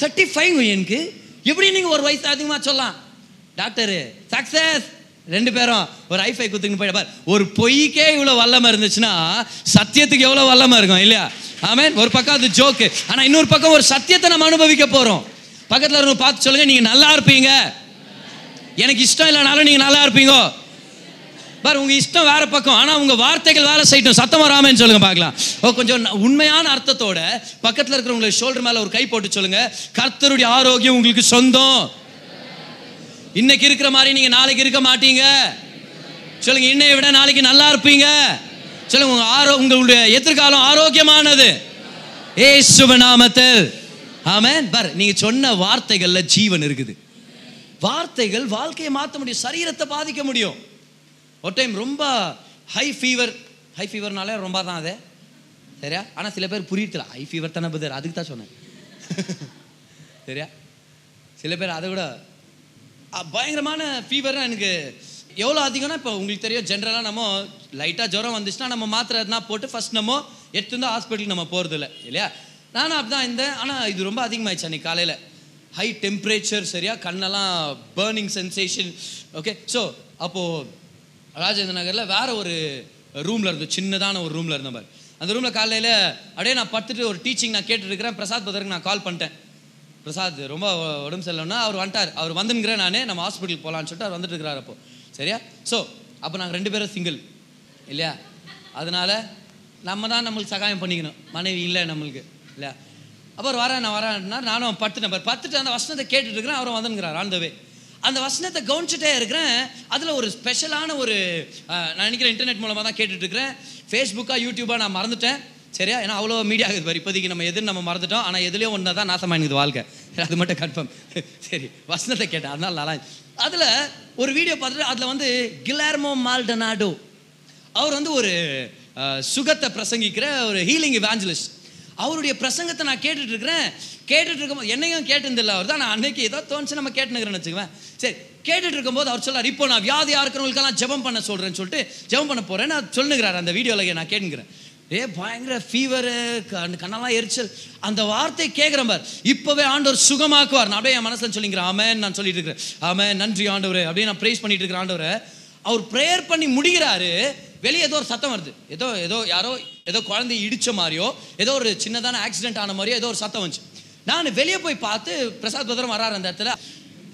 தேர்ட்டி ஃபைவ் எனக்கு? எப்படி நீங்கள் ஒரு வயசு அதிகமாக சொல்லலாம்? டாக்டரு சக்ஸஸ் ரெண்டு பேரும் ஒரு ஐஃபை குத்துக்கு போயிட ஒரு பொய்க்கே இவ்வளோ வல்லமை இருந்துச்சுன்னா சத்தியத்துக்கு எவ்வளோ வல்லமை இருக்கும் இல்லையா? ஆமேன். ஒரு பக்கம் அது ஜோக்கு ஆனால் இன்னொரு பக்கம் ஒரு சத்தியத்தை நம்ம அனுபவிக்க போகிறோம் பக்கத்தில் இருந்து பார்த்து சொல்லுங்கள் நீங்கள் நல்லா இருப்பீங்க. எனக்கு இஷ்டம் இல்லைனாலும் நீங்கள் நல்லா இருப்பீங்க. பார் உங்கள் இஷ்டம் வேறு பக்கம். ஆனால் உங்கள் வார்த்தைகள் வேலை செய்யட்டும் சத்தம் வராமன்னு சொல்லுங்கள் பார்க்கலாம். ஓ கொஞ்சம் உண்மையான அர்த்தத்தோட பக்கத்தில் இருக்கிறவங்களை ஷோல்டர் மேலே ஒரு கை போட்டு சொல்லுங்கள் கர்த்தருடைய ஆரோக்கியம் உங்களுக்கு சொந்தம். இன்னைக்கு இருக்கிற மாதிரி நீங்க நாளைக்கு இருக்க மாட்டீங்க. சொல்லுங்க இன்னைய விட நாளைக்கு நல்லா இருப்பீங்க. சொல்லுங்க உங்க ஆரோ உங்களுடைய எதிர்காலம் ஆரோக்கியமானது. ஏ சுபநாமத்தில் ஆமென். பார் நீங்க சொன்ன வார்த்தைகள்ல ஜீவன் இருக்குது. வார்த்தைகள் வாழ்க்கையை மாற்ற முடியும் சரீரத்தை பாதிக்க முடியும். ஒரு டைம் ரொம்ப ஹை ஃபீவர் ஹை ஃபீவர்னாலே ரொம்ப தான் அது. சரியா? ஆனால் சில பேர் புரியல ஹை ஃபீவர் தானே பதர். அதுக்கு தான் சொன்னேன். <laughs> சரியா? சில பேர் அதை விட பயங்கரமான ஃபீவர் எனக்கு. எவ்வளோ அதிகம்னா இப்போ உங்களுக்கு தெரியும் ஜென்ரலாக நம்ம லைட்டாக ஜுரம் வந்துச்சுன்னா நம்ம மாத்திரை எதுனா போட்டு ஃபஸ்ட் நம்ம எடுத்து வந்து ஹாஸ்பிட்டலுக்கு நம்ம போகிறது இல்லை இல்லையா? நானும் அப்படிதான் இருந்தேன். ஆனால் இது ரொம்ப அதிகமாகிடுச்சு அன்னைக்கு காலையில். ஹை டெம்பரேச்சர் சரியா கண்ணெல்லாம் பேர்னிங் சென்சேஷன் ஓகே ஸோ அப்போது ராஜேந்திர நகரில் வேற ஒரு ரூமில் இருந்தோம். சின்னதான ஒரு ரூமில் இருந்த மாதிரி அந்த ரூமில் காலையில் அப்படியே நான் படுத்துட்டு ஒரு டீச்சிங் நான் கேட்டுருக்கிறேன் பிரசாத் பதருக்கு நான் கால் பண்ணிட்டேன். பிரசாத் ரொம்ப உடம்பு சரியில்லைன்னா அவர் வந்துட்டார். அவர் வந்துங்கிறேன் நானே. நம்ம ஹாஸ்பிட்டலுக்கு போகலான்னு சொல்லிட்டு அவர் வந்துட்டு இருக்கிறார் அப்போ. சரியா? ஸோ அப்போ நாங்கள் ரெண்டு பேரும் சிங்கிள் இல்லையா? அதனால நம்ம தான் நம்மளுக்கு சகாயம் பண்ணிக்கணும். மனைவி இல்லை நம்மளுக்கு. இல்லையா? அப்புறம் வரேன் நான் வரேன்னா நானும் பத்து நம்பர் பத்துட்டு அந்த வசனத்தை கேட்டுட்டு இருக்கிறேன் அவரும் வந்துங்கிறார் ஆண்டவே அந்த வசனத்தை கவனிச்சுட்டே இருக்கிறேன். அதில் ஒரு ஸ்பெஷலான ஒரு நான் நினைக்கிறேன் இன்டர்நெட் மூலமாக தான் கேட்டுட்டு இருக்கிறேன். ஃபேஸ்புக்காக யூடியூபாக நான் மறந்துட்டேன். சரியா? ஏன்னா அவ்வளோ மீடியா ஆகுது பாரு. இப்போதைக்கு நம்ம எதுன்னு நம்ம மறந்துட்டோம். ஆனால் எதுலேயோ ஒன்று தான் நாசமாக எனக்கு வாழ்க்கை அது மட்டும் கன்ஃபார்ம் சரி வசனத்தை கேட்டேன். அதனால நல்லா அதில் ஒரு வீடியோ பார்த்துட்டு அதில் வந்து கிலார்மோ மால்டனாடோ அவர் வந்து ஒரு சுகத்தை பிரசங்கிக்கிற ஒரு ஹீலிங் இவாஞ்சலிஸ்ட் அவருடைய பிரசங்கத்தை நான் கேட்டுட்டு இருக்கிறேன். கேட்டுட்டு இருக்கும்போது என்னையும் கேட்டிருந்தில்ல அவர் தான். நான் அன்னைக்கு ஏதோ தோணுச்சு நம்ம கேட்டுனுக்கிறேன்னு வச்சுக்குவேன். சரி கேட்டுட்டு இருக்கும்போது அவர் சொல்லார் இப்போ நான் வியாதியாக இருக்கிறவங்களுக்கெல்லாம் ஜெபம் பண்ண சொல்கிறேன்னு சொல்லிட்டு ஜெபம் பண்ண போகிறேன் நான் சொல்லுங்கிறார் அந்த வீடியோவில் நான் கேட்டுக்கிறேன் ஏ பயங்கர ஃபீவரு கண்ணெல்லாம் எரிச்சல். அந்த வார்த்தை கேட்குறேன் பார். இப்போவே ஆண்டவர் சுகமாக்குவார். நான் அப்படியே என் மனசில் சொல்லிக்கிறேன் ஆமென் நான் சொல்லிட்டு இருக்கிறேன். ஆமே நன்றி ஆண்டவர். அப்படியே நான் ப்ரேஸ் பண்ணிட்டு இருக்கிறேன் ஆண்டவரை. அவர் ப்ரேயர் பண்ணி முடிகிறாரு வெளியே ஏதோ ஒரு சத்தம் வருது. ஏதோ ஏதோ யாரோ ஏதோ குழந்தை இடித்த மாதிரியோ ஏதோ ஒரு சின்னதான ஆக்சிடென்ட் ஆன மாதிரியோ ஏதோ ஒரு சத்தம் வந்துச்சு. நான் வெளியே போய் பார்த்து பிரசாத் பத்திரம் வராரு அந்த இடத்துல.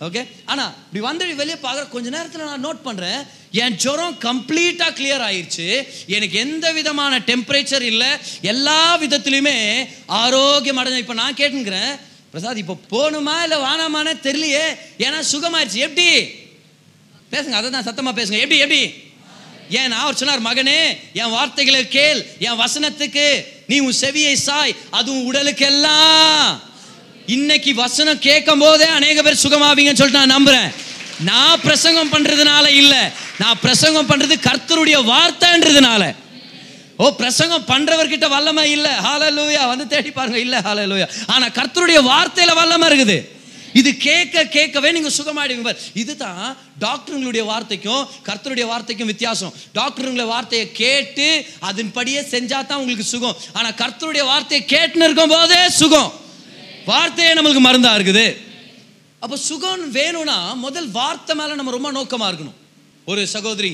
ஓகே ஆனால் இப்படி வந்து வெளியே பார்க்குற கொஞ்ச நேரத்தில் நான் நோட் பண்ணுறேன் என் ஜுரம் கம்ப்ளீட்டாக கிளியர் ஆயிடுச்சு எனக்கு எந்த விதமான டெம்பரேச்சர் இல்லை. எல்லா விதத்துலையுமே ஆரோக்கியம் அடைஞ்ச இப்போ நான் கேட்டுங்கிறேன் பிரசாத் இப்போ போகணுமா இல்லை வானாமானே தெரியலையே. ஏன்னா சுகமாயிருச்சு. எப்படி? பேசுங்க அதை தான் சத்தமாக பேசுங்க. எப்படி எப்படி? ஏன் அவர் சொன்னார் மகனே என் வார்த்தைகளை கேள் என் வசனத்துக்கு நீ உன் செவியை சாய் அது உன் உடலுக்கெல்லாம். இன்னைக்கு வசனம் கேட்கும் போதே அநேக பேர் சுகமாவீங்கன்னு சொல்லிட்டு நான் நம்புறேன். நான் பிரசங்கம் பண்றதுனால இல்ல. நான் பிரசங்கம் பண்றது கர்த்தருடைய வார்த்தைன்றதுனால. ஓ பிரசங்கம் பண்றவர்கிட்ட வல்லமை இல்ல. ஹாலலூயா வந்து தேடி பாருங்க. இல்ல ஹாலலூயா ஆனா கர்த்தருடைய வார்த்தையில வல்லமை இருக்குது. இது கேட்க கேட்கவே நீங்க சுகமாயிடுவீங்க பார். இதுதான் டாக்டருங்களுடைய வார்த்தைக்கும் கர்த்தருடைய வார்த்தைக்கும் வித்தியாசம். டாக்டருங்களை வார்த்தையை கேட்டு அதன்படியே செஞ்சா தான் உங்களுக்கு சுகம். ஆனா கர்த்தருடைய வார்த்தையை கேட்டுன்னு இருக்கும் போதே சுகம். வார்த்தையே நம்மளுக்கு மருந்தா இருக்குது. அப்போ சுகம் வேணும்னா முதல் வார்த்தை மேல நம்ம ரொம்ப நோக்கமா இருக்கணும். ஒரு சகோதரி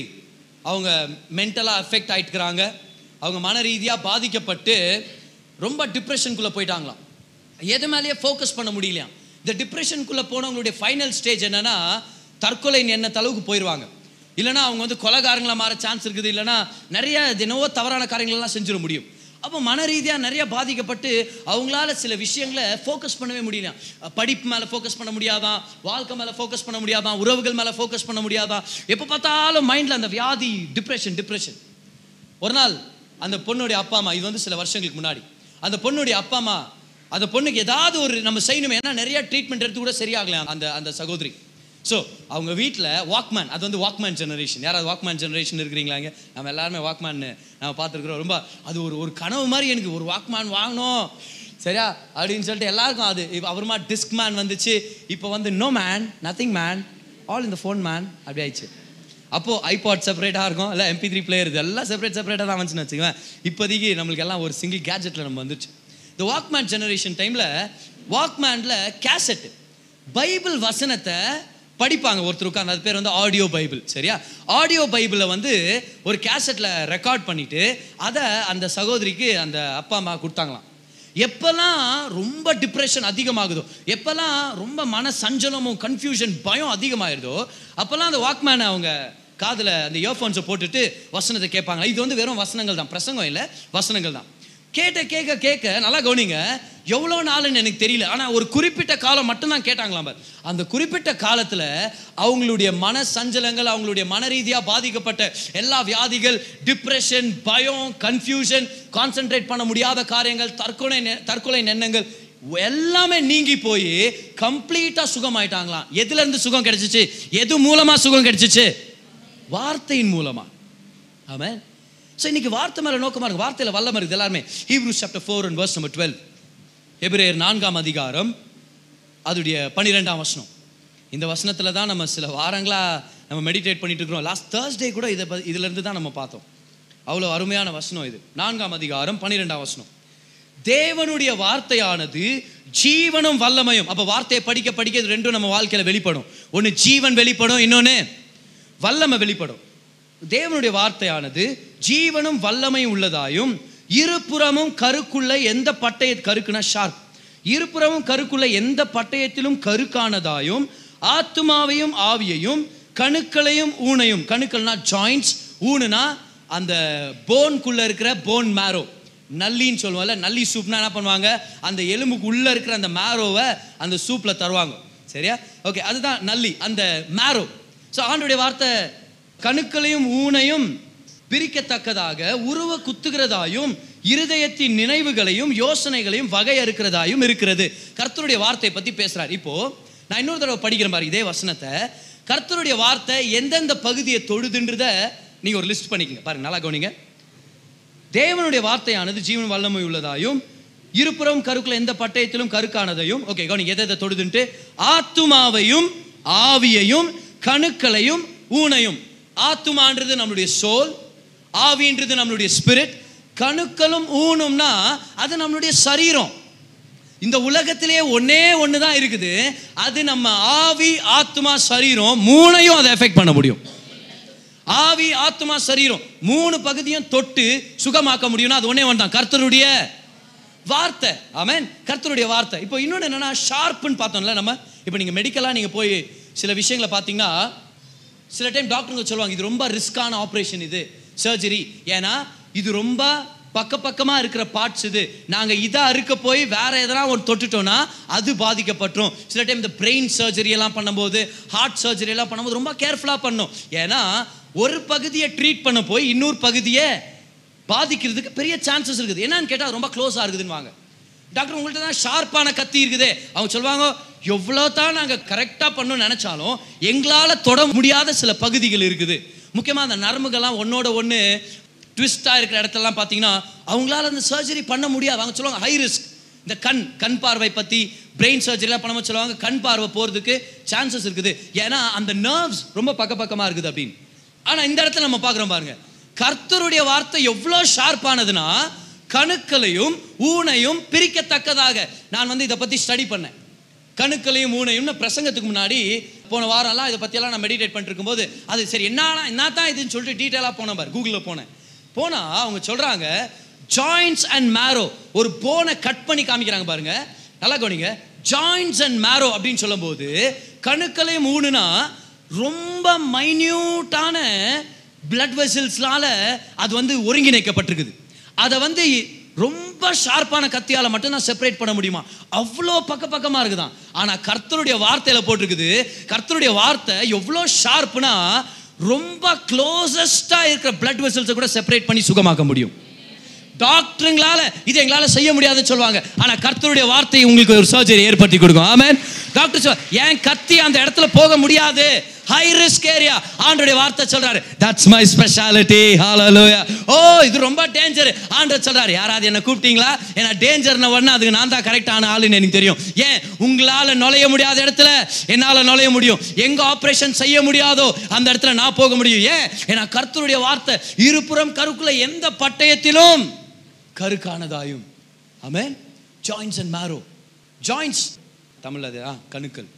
அவங்க மென்டலாக அஃபெக்ட் ஆயிட்டுக்கிறாங்க. அவங்க மன ரீதியாக பாதிக்கப்பட்டு ரொம்ப டிப்ரெஷனுக்குள்ளே போயிட்டாங்களாம். எது மேலேயே ஃபோக்கஸ் பண்ண முடியலையாம். இந்த டிப்ரெஷனுக்குள்ளே போனவங்களுடைய ஃபைனல் ஸ்டேஜ் என்னன்னா தற்கொலை எண்ண அளவுக்கு போயிடுவாங்க இல்லைன்னா அவங்க வந்து கொலைகாரங்களா மாற சான்ஸ் இருக்குது. இல்லைன்னா நிறைய தினவோ தவறான காரியங்களெல்லாம் செஞ்சிட முடியும். அப்போ மன ரீதியாக நிறைய பாதிக்கப்பட்டு அவங்களால சில விஷயங்களை ஃபோக்கஸ் பண்ணவே முடியல. படிப்பு மேலே ஃபோக்கஸ் பண்ண முடியாதான் வாழ்க்கை மேலே ஃபோக்கஸ் பண்ண முடியாதான் உறவுகள் மேலே ஃபோக்கஸ் பண்ண முடியாதான் எப்போ பார்த்தாலும் மைண்டில் அந்த வியாதி டிப்ரெஷன் டிப்ரெஷன் ஒரு நாள் அந்த பொண்ணுடைய அப்பா அம்மா இது வந்து சில வருஷங்களுக்கு முன்னாடி. அந்த பொண்ணுடைய அப்பா அம்மா அந்த பொண்ணுக்கு ஏதாவது ஒரு நம்ம செய்யணுமே ஏன்னா நிறைய ட்ரீட்மெண்ட் எடுத்து கூட சரியாகலாம் அந்த அந்த சகோதரி. ஸோ அவங்க வீட்டில் வாக்மேன் அது வந்து வாக்மேன் ஜெனரேஷன் யாராவது வாக்மேன் ஜெனரேஷன் இருக்கிறீங்களாங்க நம்ம எல்லாருமே வாக்மேன் நம்ம பார்த்துருக்குறோம். ரொம்ப அது ஒரு ஒரு கனவு மாதிரி எனக்கு ஒரு வாக்மேன் வாங்கணும். சரியா? அப்படின்னு சொல்லிட்டு எல்லாருக்கும் அது இப்போ அப்புறமா டிஸ்க் மேன் வந்துச்சு. இப்போ வந்து no man nothing man all இந்த ஃபோன் மேன் அப்படி ஆயிடுச்சு. அப்போ ஐபாட் செப்பரேட்டாக இருக்கும். இல்லை எம்பி த்ரீ பிளேயர் இது எல்லாம் செப்பரேட் செப்பரேட்டாக தான் வந்துச்சுன்னு வச்சுக்குவேன் இப்போதைக்கு நம்மளுக்கு எல்லாம் ஒரு சிங்கிள் கேஜெட்டில் நம்ம வந்துச்சு இந்த வாக்மேன் ஜெனரேஷன் டைமில் வாக்மேனில் கேசட் பைபிள் வசனத்தை படிப்பாங்க. ஒருத்தர் உட்காந்து அது பேர் வந்து ஆடியோ பைபிள் சரியா? ஆடியோ பைபிளை வந்து ஒரு கேசட்டில் ரெக்கார்ட் பண்ணிட்டு அதை அந்த சகோதரிக்கு அந்த அப்பா அம்மா கொடுத்தாங்களாம். எப்பெல்லாம் ரொம்ப டிப்ரெஷன் அதிகமாகுதோ எப்பெல்லாம் ரொம்ப மன சஞ்சலமும் கன்ஃபியூஷன் பயம் அதிகமாயிருதோ அப்போல்லாம் அந்த வாக்மேனை அவங்க காதில் அந்த இயர்ஃபோன்ஸை போட்டுட்டு வசனத்தை கேட்பாங்க இது வந்து வெறும் வசனங்கள் தான். பிரசங்கம் இல்லை வசனங்கள் தான். கேட்ட கேட்க கேட்க நல்லா கவனிங்க. எவ்வளோ நாளுன்னு எனக்கு தெரியல. ஆனால் ஒரு குறிப்பிட்ட காலம் மட்டும்தான் கேட்டாங்களாம் பார். அந்த குறிப்பிட்ட காலத்தில் அவங்களுடைய மன சஞ்சலங்கள் அவங்களுடைய மன ரீதியாக பாதிக்கப்பட்ட எல்லா வியாதிகள் டிப்ரெஷன் பயம் கன்ஃபியூஷன் கான்சென்ட்ரேட் பண்ண முடியாத காரியங்கள் தற்கொலை தற்கொலை எண்ணங்கள் எல்லாமே நீங்கி போய் கம்ப்ளீட்டாக சுகமாயிட்டாங்களாம். எதுலேருந்து சுகம் கிடைச்சிச்சு? எது மூலமாக சுகம் கிடைச்சிச்சு? வார்த்தையின் மூலமாக ஆமாம் ஸோ இன்னைக்கு வார்த்தை மேல நோக்கமா இருக்கு. வார்த்தையில வல்லமை இருக்குது எல்லாருமே. Hebrew chapter four and verse number twelve எபிரேயர் நான்காம் அதிகாரம் அதுடைய பன்னிரெண்டாம் வசனம். இந்த வசனத்துல தான் நம்ம சில வாரங்களா நம்ம மெடிடேட் பண்ணிட்டு இருக்கிறோம். லாஸ்ட் தேர்ஸ்டே கூட இதை ப- இதுல இருந்து தான் நம்ம பார்த்தோம். அவ்வளோ அருமையான வசனம் இது. நான்காம் அதிகாரம் பன்னிரெண்டாம் வசனம். தேவனுடைய வார்த்தையானது ஜீவனும் வல்லமையும். அப்போ வார்த்தையை படிக்க படிக்க இது ரெண்டும் நம்ம வாழ்க்கையில் வெளிப்படும். ஒன்று ஜீவன் வெளிப்படும் இன்னொன்று வல்லமை வெளிப்படும். தேவனுடைய வார்த்தையானது ஜீவனும் வல்லமையும் உள்ளதாயும் இருபுறமும் கருக்குள்ள எந்த பட்டய கருக்குனா ஷார்ப் இருபுறமும் கருக்குள்ள எந்த பட்டயத்திலும் கருக்கானதாயும் ஆத்துமாவையும் ஆவியையும் கணுக்களையும் ஊனையும் கணுக்கள்னா ஜாயின்ட்ஸ் ஊனுனா அந்த போன்குள்ள இருக்கிற போன் மேரோ நல்லின்னு சொல்லுவோம்ல நல்லி சூப்னா என்ன பண்ணுவாங்க? அந்த எலும்புக்கு உள்ள இருக்கிற அந்த மேரோவை அந்த சூப்பில் தருவாங்க. சரியா? ஓகே அதுதான் நல்லி அந்த மேரோ ஸோ ஆண்டுடைய வார்த்தை கணுக்களையும் ஊனையும் பிரிக்கத்தக்கதாக உருவ குத்துகிறதாயும் இருதயத்தின் நினைவுகளையும் யோசனைகளையும் வகையறுக்கிறதாயும் இருக்கிறது. கர்த்தருடைய வார்த்தையை பற்றி பேசுகிறார் இப்போ நான் இன்னொரு தடவை படிக்கிற மாதிரி இதே வசனத்தை. கர்த்தருடைய வார்த்தை எந்தெந்த பகுதியை தொழுதுன்றத நீங்கள் ஒரு லிஸ்ட் பண்ணிக்கங்க. பாருங்க நல்லா கவனிங்க. தேவனுடைய வார்த்தையானது ஜீவன் வல்லமை உள்ளதாயும் இருபுறம் கருக்குள்ள எந்த பட்டயத்திலும் கருக்கானதையும் ஓகே கவனிங்க எதை எதை தொடுதுன்ட்டு ஆத்துமாவையும் ஆவியையும் கணுக்களையும் ஊனையும். ஆத்துமான்றது நம்மளுடைய சோல் ஆவின்றது நம்மளுடைய ஸ்பிரிட் கணுக்களும் ஊனும்னா அது நம்மளுடைய சரீரம். இந்த உலகத்திலே ஒன்னே ஒன்று தான் இருக்குது. அது நம்ம ஆவி ஆத்மா சரீரம் மூணையும் அதை எஃபெக்ட் பண்ண முடியும். ஆவி ஆத்மா சரீரம் மூணு பகுதியும் தொட்டு சுகமாக்க முடியும்னா அது ஒன்னே ஒன்று தான் கர்த்தருடைய வார்த்தை. ஆமேன் கர்த்தருடைய வார்த்தை. இப்போ இன்னொன்று என்னென்னா ஷார்ப்புன்னு பார்த்தோம்ல நம்ம. இப்போ நீங்கள் மெடிக்கலாக நீங்கள் போய் சில விஷயங்களை பார்த்தீங்கன்னா சில டைம் டாக்டருங்க சொல்லுவாங்க இது ரொம்ப ரிஸ்க்கான ஆப்ரேஷன் இது சர்ஜரி ஏன்னா இது ரொம்ப பக்க பக்கமாக இருக்கிற பார்ட்ஸ் இது. நாங்கள் இதை அறுக்க போய் வேற எதனா ஒரு தொட்டுட்டோம்னா அது பாதிக்கப்பட்டுரும். சில டைம் இந்த பிரெயின் சர்ஜரி எல்லாம் பண்ணும்போது ஹார்ட் சர்ஜரி எல்லாம் பண்ணும்போது ரொம்ப கேர்ஃபுல்லாக பண்ணும். ஏன்னா ஒரு பகுதியை ட்ரீட் பண்ண போய் இன்னொரு பகுதியை பாதிக்கிறதுக்கு பெரிய சான்சஸ் இருக்குது. என்னன்னு கேட்டால் ரொம்ப க்ளோஸாக இருக்குதுன்னு வாங்க டாக்டர் உங்கள்கிட்ட தான் ஷார்ப்பான கத்தி இருக்குதே. அவங்க சொல்லுவாங்க எவ்வளோ தான் நாங்கள் கரெக்டாக பண்ணணும்னு நினச்சாலும் எங்களால் தொட முடியாத சில பகுதிகள் இருக்குது. முக்கியமாக அந்த நரம்புகள்லாம் ஒன்றோட ஒன்று ட்விஸ்ட்டாக இருக்கிற இடத்துலலாம் பார்த்தீங்கன்னா அவங்களால அந்த சர்ஜரி பண்ண முடியாது. அவங்க சொல்லுவாங்க ஹை ரிஸ்க் இந்த கண் கண் பார்வை பற்றி பிரெயின் சர்ஜரிலாம் பண்ண சொல்லுவாங்க. கண் பார்வை போகிறதுக்கு சான்சஸ் இருக்குது. ஏன்னா அந்த நர்வ்ஸ் ரொம்ப பக்க பக்கமாக இருக்குது அப்படின்னு. ஆனால் இந்த இடத்துல நம்ம பார்க்குறோம் பாருங்க. கர்த்தருடைய வார்த்தை எவ்வளோ ஷார்ப்பானதுன்னா கணுக்களையும் ஊனையும் பிரிக்கத்தக்கதாக. நான் வந்து இதை பற்றி ஸ்டடி பண்ணேன். கணுக்களையும் மூணையும் பிரசங்கத்துக்கு முன்னாடி போன வாரம்லாம் இதை பற்றியெல்லாம் நான் மெடிடேட் பண்ணிட்டு இருக்கும்போது அது சரி என்னன்னா என்ன தான் இதுன்னு சொல்லிட்டு டீட்டெயிலாக போனேன் பாரு கூகுளில் போனேன். போனால் அவங்க சொல்கிறாங்க ஜாயின்ஸ் அண்ட் மேரோ ஒரு போனை கட் பண்ணி காமிக்கிறாங்க பாருங்க. நல்லா கவனிங்க. ஜாயின்ஸ் அண்ட் மேரோ அப்படின்னு சொல்லும்போது கணுக்களையும் மூணுனா ரொம்ப மைன்யூட்டான பிளட் வெசல்ஸ்னால அது வந்து ஒருங்கிணைக்கப்பட்டிருக்குது. அதை வந்து ரொம்ப ஷார்ப்பான கத்தியால மட்டும்தான் செப்பரேட் பண்ண முடியுமா? அவ்வளோ பக்க பக்கமாக இருக்குதான். ஆனால் கர்த்தருடைய வார்த்தையில் போட்டிருக்குது. கர்த்தருடைய வார்த்தை எவ்வளோ ஷார்ப்னா ரொம்ப க்ளோசஸ்டாக இருக்கிற பிளட் வெசல்ஸை கூட செப்பரேட் பண்ணி சுகமாக்க முடியும். டாக்டருங்களால இது எங்களால் செய்ய முடியாதுன்னு சொல்லுவாங்க. ஆனால் கர்த்தருடைய வார்த்தை உங்களுக்கு ஒரு சர்ஜரி ஏற்படுத்தி கொடுக்கும். ஆமென் டாக்டர் சொல் ஏன் கத்தி அந்த இடத்துல போக முடியாது. ஹை ரிஸ்க் ஏரியா ஆண்டோடைய வார்த்தை சொல்றாரு. தட்ஸ் மை ஸ்பெஷாலிட்டி ஹalleluya ஓ இது ரொம்ப டேஞ்சர் ஆண்டவர் சொல்றாரு யாராவது என்ன கூப்பிட்டீங்களா? ஏன்னா டேஞ்சர்ன உடனே அதுக்கு நான் தான் கரெக்டான ஆளுன்னு எனக்கு தெரியும். ஏன்? உங்களால நுழைய முடியாத இடத்துல என்னால நுழைய முடியும். எங்க ஆபரேஷன் செய்ய முடியாதோ அந்த இடத்துல நான் போக முடியும். ஏன்? ஏன்னா கர்த்தருடைய வார்த்தை இருபுறம் கருக்குள்ள எந்த பட்டயத்திலும் கருக்கானதாயும். ஆமென் joints and marrow joints Tamil அது ஆ கணுக்கள்.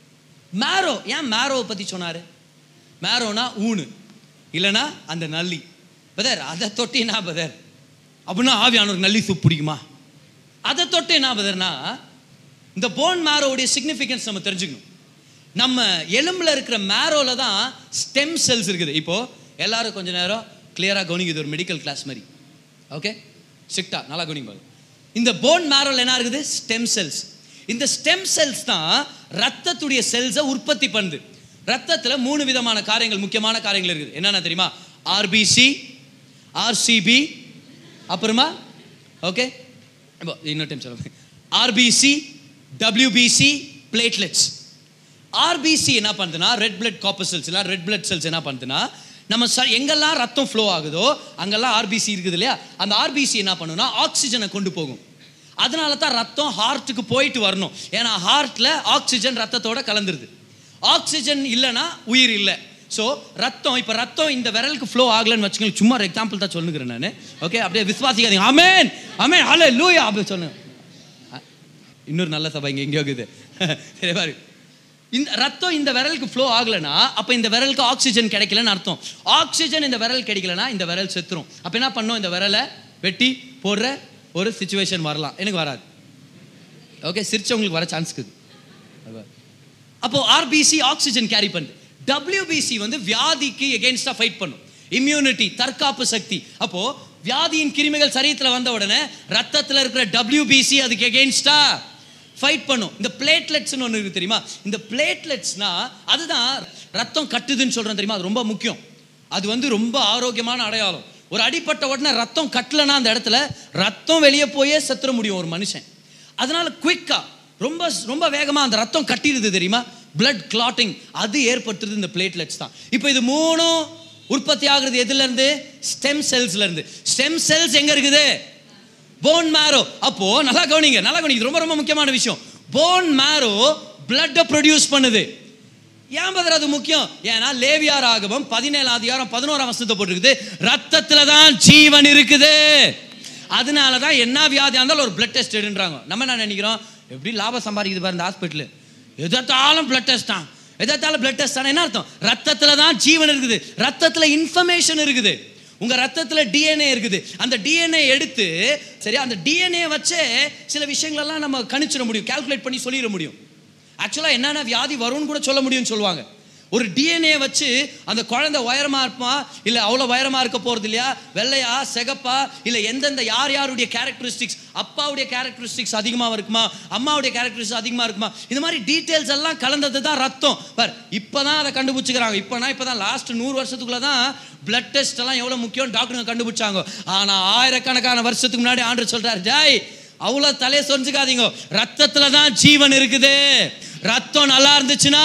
மேரோ ஏன் மேரோவை பற்றி சொன்னார்? மேரோனா ஊனு இல்லைனா அந்த நல்லி. பதர் அதை தொட்டு என்ன பதர்? அப்படின்னா ஆவியானவர் நல்லி சூப் பிடிக்குமா? அதை தொட்டு என்ன பதர்னா இந்த போன் மேரோவுடைய சிக்னிஃபிகன்ஸ் நம்ம தெரிஞ்சுக்கணும். நம்ம எலும்பில் இருக்கிற மேரோவில் தான் ஸ்டெம் செல்ஸ் இருக்குது. இப்போது எல்லாரும் கொஞ்சம் நேரம் கிளியராக கவனிக்குது ஒரு மெடிக்கல் கிளாஸ் மாதிரி. ஓகே ஸ்ட்ரிக்டா நல்லா கவனிங்க இந்த போன் மேரோவில் என்ன இருக்குது? ஸ்டெம் செல்ஸ் இந்த ஸ்டெம் செல்ஸ் தான் ரத்தத்துடைய செல்ஸை உற்பத்தி பண்ணுது. ரத்தத்தில் மூணு விதமான காரியங்கள் முக்கியமான காரியங்கள் இருக்குது. என்னென்ன தெரியுமா? ஆர்பிசி ஆர்சிபி அப்புறமா ஓகே இன்னொரு டைம் சொல்லுங்க ஆர்பிசி டபிள்யூபிசி பிளேட்லெட்ஸ் ஆர்பிசி என்ன பண்ணுதுன்னா ரெட் பிளட் காப்பர் செல்ஸ் இல்லை ரெட் பிளட் செல்ஸ் என்ன பண்ணுதுன்னா நம்ம ச எங்கெல்லாம் ரத்தம் ஃப்ளோ ஆகுதோ அங்கெல்லாம் ஆர்பிசி இருக்குது இல்லையா? அந்த ஆர்பிசி என்ன பண்ணுன்னா ஆக்சிஜனை கொண்டு போகும். அதனால தான் ரத்தம் ஹார்ட்டுக்கு போயிட்டு வரணும். ஏன்னா ஹார்ட்டில் ஆக்சிஜன் ரத்தத்தோட கலந்துருது. ஆக்சிஜன் இல்லைன்னா உயிர் இல்லை. ஸோ ரத்தம் இப்போ ரத்தம் இந்த விரலுக்கு ஃப்ளோ ஆகலன்னு வச்சுக்கோங்க. சும்மா ஒரு எக்ஸாம்பிள் தான் சொல்லுகிறேன் நான். ஓகே அப்படியே விசுவாசிக்காதீங்க. அமேன் அமேன் ஹலோ லூயா அப்படி சொல்லுங்க. இன்னொரு நல்ல சபை இங்கே எங்கேயோ இருக்குது. <laughs> சரி பாரு. இந்த ரத்தம் இந்த விரலுக்கு ஃப்ளோ ஆகலைன்னா அப்போ இந்த விரலுக்கு ஆக்சிஜன் கிடைக்கலன்னு அர்த்தம். ஆக்சிஜன் இந்த விரல் கிடைக்கலனா இந்த விரல் செத்துரும். அப்போ என்ன பண்ணும் இந்த விரலை வெட்டி போடுற ஒரு சுச்சுவேஷன் வரலாம். எனக்கு வராது. ஓகே சிரிச்சவங்களுக்கு வர சான்ஸ் இருக்குது. அப்போ ஆர்பிசி ஆக்சிஜன் கேரி பண்ணுது டபிள்யூபிசி வந்து வியாதிக்கு எகென்ஸ்டா ஃபைட் பண்ணும். இம்யூனிட்டி தற்காப்பு சக்தி. அப்போ வியாதியின் கிருமிகள் சரீரத்தில் வந்த உடனே ரத்தத்தில் இருக்கிற டபிள்யூபிசி அதுக்கு எகென்ஸ்டா ஃபைட் பண்ணும். இந்த பிளேட்லெட்ஸ்னு ஒன்று இருக்கு தெரியுமா? இந்த பிளேட்லெட்ஸ்னா அதுதான் ரத்தம் கட்டுதுன்னு சொல்றேன் தெரியுமா? அது ரொம்ப முக்கியம். அது வந்து ரொம்ப ஆரோக்கியமான அடையாளம். ஒரு அடிப்பட்ட உடனே ரத்தம் கட்டலைன்னா அந்த இடத்துல ரத்தம் வெளியே போயே செத்துற முடியும் ஒரு மனுஷன். அதனால குயிக்காக ரொம்ப ரொம்ப வேகமாக அந்த ரத்தம் கட்டிடுது தெரியுமா? பிளட் கிளாட்டிங் அது ஏற்படுத்துறது இந்த பிளேட்லெட்ஸ் தான். இப்போ இது மூணும் உற்பத்தி ஆகுறது எதுலேருந்து ஸ்டெம் செல்ஸ்லேருந்து ஸ்டெம் செல்ஸ் எங்கே இருக்குது? போன் மேரோ அப்போ நல்லா கவனிங்க நல்லா கவனிங்க. ரொம்ப ரொம்ப முக்கியமான விஷயம். போன் மேரோ பிளட்டை ப்ரொடியூஸ் பண்ணுது. ஏன் பதில் அது முக்கியம்? ஏன்னா லேவியார் ஆகமம் பதினேழாம் அதிகாரம் பதினோராம் வசனத்தை போட்டிருக்குது. ரத்தத்தில் தான் ஜீவன் இருக்குது. அதனால தான் என்ன வியாதியாக இருந்தாலும் ஒரு பிளட் டெஸ்ட் எடுன்றாங்க. நம்ம என்ன நினைக்கிறோம்? எப்படி லாபம் சம்பாதிக்குது பாரு இந்த ஹாஸ்பிட்டலு எதாத்தாலும் பிளட் டெஸ்ட் தான். எதாத்தாலும் பிளட் டெஸ்ட் தானே. என்ன அர்த்தம்? ரத்தத்தில் தான் ஜீவன் இருக்குது. ரத்தத்தில் இன்ஃபர்மேஷன் இருக்குது. உங்கள் ரத்தத்தில் டிஎன்ஏ இருக்குது. அந்த டிஎன்ஏ எடுத்து சரி அந்த டிஎன்ஏ வச்சே சில விஷயங்களெல்லாம் நம்ம கணிச்சிட முடியும். கால்குலேட் பண்ணி சொல்லிட முடியும். ஆக்சுவலாக என்னென்ன வியாதி வரும்னு கூட சொல்ல முடியும்னு சொல்லுவாங்க. ஒரு டிஎன்ஏ வச்சு அந்த குழந்தை உயரமாக இருப்பா இல்லை அவ்வளோ உயரமாக இருக்க போகிறது இல்லையா? வெள்ளையா செகப்பா இல்லை எந்தெந்த யார் யாருடைய கேரக்டரிஸ்டிக்ஸ் அப்பாவுடைய கேரக்டரிஸ்டிக்ஸ் அதிகமாக இருக்குமா? அம்மாவுடைய கேரக்டரிஸ்டிக்ஸ் அதிகமாக இருக்குமா? இந்த மாதிரி டீட்டெயில்ஸ் எல்லாம் கலந்தது தான் ரத்தம். பர் இப்போ தான் அதை கண்டுபிடிச்சிக்கிறாங்க. இப்போனா இப்போ தான் லாஸ்ட் நூறு வருஷத்துக்குள்ள தான் பிளட் டெஸ்ட் எல்லாம் எவ்வளோ முக்கியம் டாக்டருங்க கண்டுபிடிச்சாங்க. ஆனால் ஆயிரக்கணக்கான வருஷத்துக்கு முன்னாடி ஆண்டு சொல்கிறார் ஜாய் அவ்வளோ தலையை சொரிஞ்சுக்காதீங்க. ரத்தத்தில் தான் ஜீவன் இருக்குது. ரத்தம் நல்லா இருந்துச்சுன்னா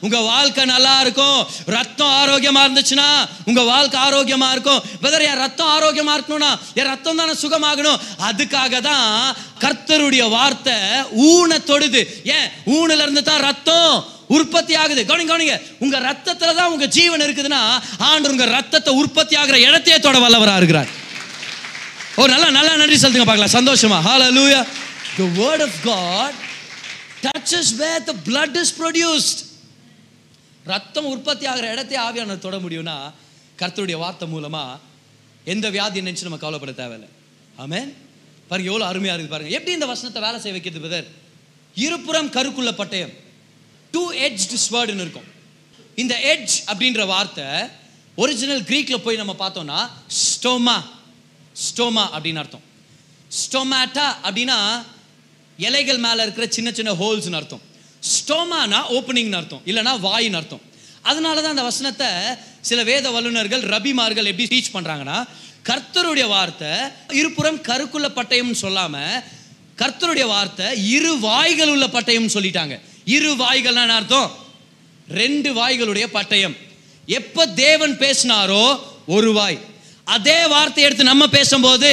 உங்க வாழ்க்கை நல்லா இருக்கும். ரத்தம் ஆரோக்கியமா இருந்துச்சுன்னா உங்க வாழ்க்கை ஆரோக்கியமா இருக்கும். பிரதர் என் ரத்தம் ஆரோக்கியமா இருக்கணும்னா என் ரத்தம் தானே சுகமாகணும். அதுக்காக தான் கர்த்தருடைய வார்த்தை ஊனை தொடுது. ஏன்? ஊனில இருந்து தான் ரத்தம் உற்பத்தி ஆகுது. கவனிங்க கவனிங்க. உங்க ரத்தத்துல தான் உங்க ஜீவன் இருக்குதுன்னா ஆண்டு உங்க ரத்தத்தை உற்பத்தி ஆகிற இடத்தையே தொட வல்லவரா இருக்கிறார். ஓ நல்லா நல்லா நன்றி சொல்லுங்க பார்க்கலாம். சந்தோஷமா? ஹalleluya the word of God touches where the blood is produced ரத்தம் உற்பத்தி ஆகிற இடத்தை ஆவியான தொட முடியும்னா கர்த்தருடைய வார்த்தை மூலமாக எந்த வியாதி நினச்சி நம்ம கவலைப்பட தேவையில்லை. ஆமேன் பாருங்க எவ்வளோ அருமையாக இருக்குது பாருங்க. எப்படி இந்த வசனத்தை வேலை செய்ய வைக்கிறது பிரதர் இருபுறம் கருக்குள்ள பட்டயம். டூ எட்ஜ் ஸ்வேர்டுன்னு இருக்கும். இந்த எட்ஜ் அப்படின்ற வார்த்தை ஒரிஜினல் க்ரீக்கில் போய் நம்ம பார்த்தோம்னா ஸ்டோமா ஸ்டோமா அப்படின்னு அர்த்தம். ஸ்டோமாட்டா அப்படின்னா இலைகள் மேலே இருக்கிற சின்ன சின்ன ஹோல்ஸ்னு அர்த்தம். ஸ்டோமானா ஓப்பனிங்னு அர்த்தம். இல்லைன்னா வாயின்னு அர்த்தம். அதனால தான் அந்த வசனத்தை சில வேத வல்லுநர்கள் ரபிமார்கள் எப்படி டீச் பண்ணுறாங்கன்னா கர்த்தருடைய வார்த்தை இருபுறம் கருக்குள்ள பட்டயம்னு சொல்லாமல் கர்த்தருடைய வார்த்தை இரு வாய்கள் உள்ள பட்டயம்னு சொல்லிட்டாங்க. இரு வாய்கள்னா என்ன அர்த்தம்? ரெண்டு வாய்களுடைய பட்டயம். எப்போ தேவன் பேசினாரோ ஒரு வாய். அதே வார்த்தை எடுத்து நம்ம பேசும்போது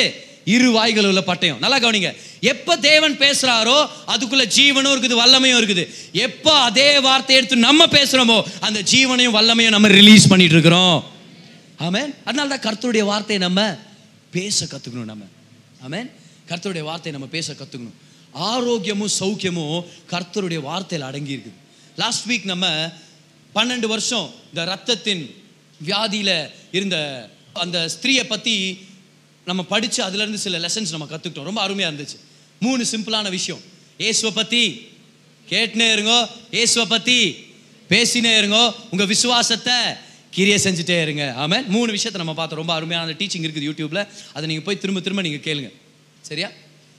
இரு வாய்கள் உள்ள பட்டயம். நல்லா கவனிங்க. எப்போ தேவன் பேசுகிறாரோ அதுக்குள்ள ஜீவனும் இருக்குது வல்லமையும் இருக்குது. எப்போ அதே வார்த்தை எடுத்து நம்ம பேசுகிறோமோ அந்த ஜீவனையும் வல்லமையும் நம்ம ரிலீஸ் பண்ணிட்டு இருக்கிறோம். ஆமென் அதனால தான் கர்த்தருடைய வார்த்தையை நம்ம பேச கற்றுக்கணும் நம்ம. ஆமேன் கர்த்தருடைய வார்த்தையை நம்ம பேச கற்றுக்கணும் ஆரோக்கியமும் சௌக்கியமும் கர்த்தருடைய வார்த்தையில் அடங்கி இருக்குது. லாஸ்ட் வீக் நம்ம பன்னெண்டு வருஷம் இந்த ரத்தத்தின் வியாதியில் இருந்த அந்த ஸ்திரியை பற்றி நம்ம படித்து அதுலேருந்து சில லெசன்ஸ் நம்ம கற்றுக்கிட்டோம் ரொம்ப அருமையாக இருந்துச்சு. மூணு சிம்பிளான விஷயம். ஏசுவை பற்றி கேட்டுனே இருங்கோ. ஏசுவை பற்றி பேசினே இருங்கோ. உங்கள் விசுவாசத்தை கிரியை செஞ்சுட்டே இருங்க. ஆமாம் மூணு விஷயத்தை நம்ம பார்த்தோம். ரொம்ப அருமையான டீச்சிங் இருக்குது யூடியூப்பில் அதை நீங்கள் போய் திரும்ப திரும்ப நீங்கள் கேளுங்க. சரியா?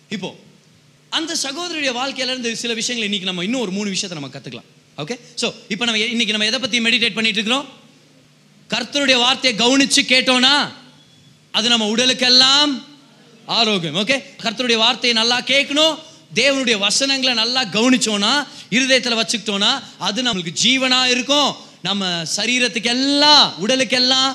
இப்போது அந்த சகோதரியுடைய வாழ்க்கையிலேருந்து சில விஷயங்கள் இன்னைக்கு நம்ம இன்னும் ஒரு மூணு விஷயத்தை நம்ம கற்றுக்கலாம் ஓகே ஸோ இப்போ நம்ம இன்னைக்கு நம்ம எதை பற்றி மெடிடேட் பண்ணிட்டு இருக்கிறோம்? கர்த்தருடைய வார்த்தையை கவனித்து கேட்டோன்னா அது நம்ம உடலுக்கெல்லாம் ஆரோக்கியம் ஓகே கர்த்தருடைய வார்த்தையை நல்லா கேட்கணும். தேவனுடைய வசனங்களை நல்லா கவனிச்சோன்னா இருதயத்தில் வச்சுக்கிட்டோன்னா அது நம்மளுக்கு ஜீவனாக இருக்கும். நம்ம சரீரத்துக்கு எல்லாம் உடலுக்கெல்லாம்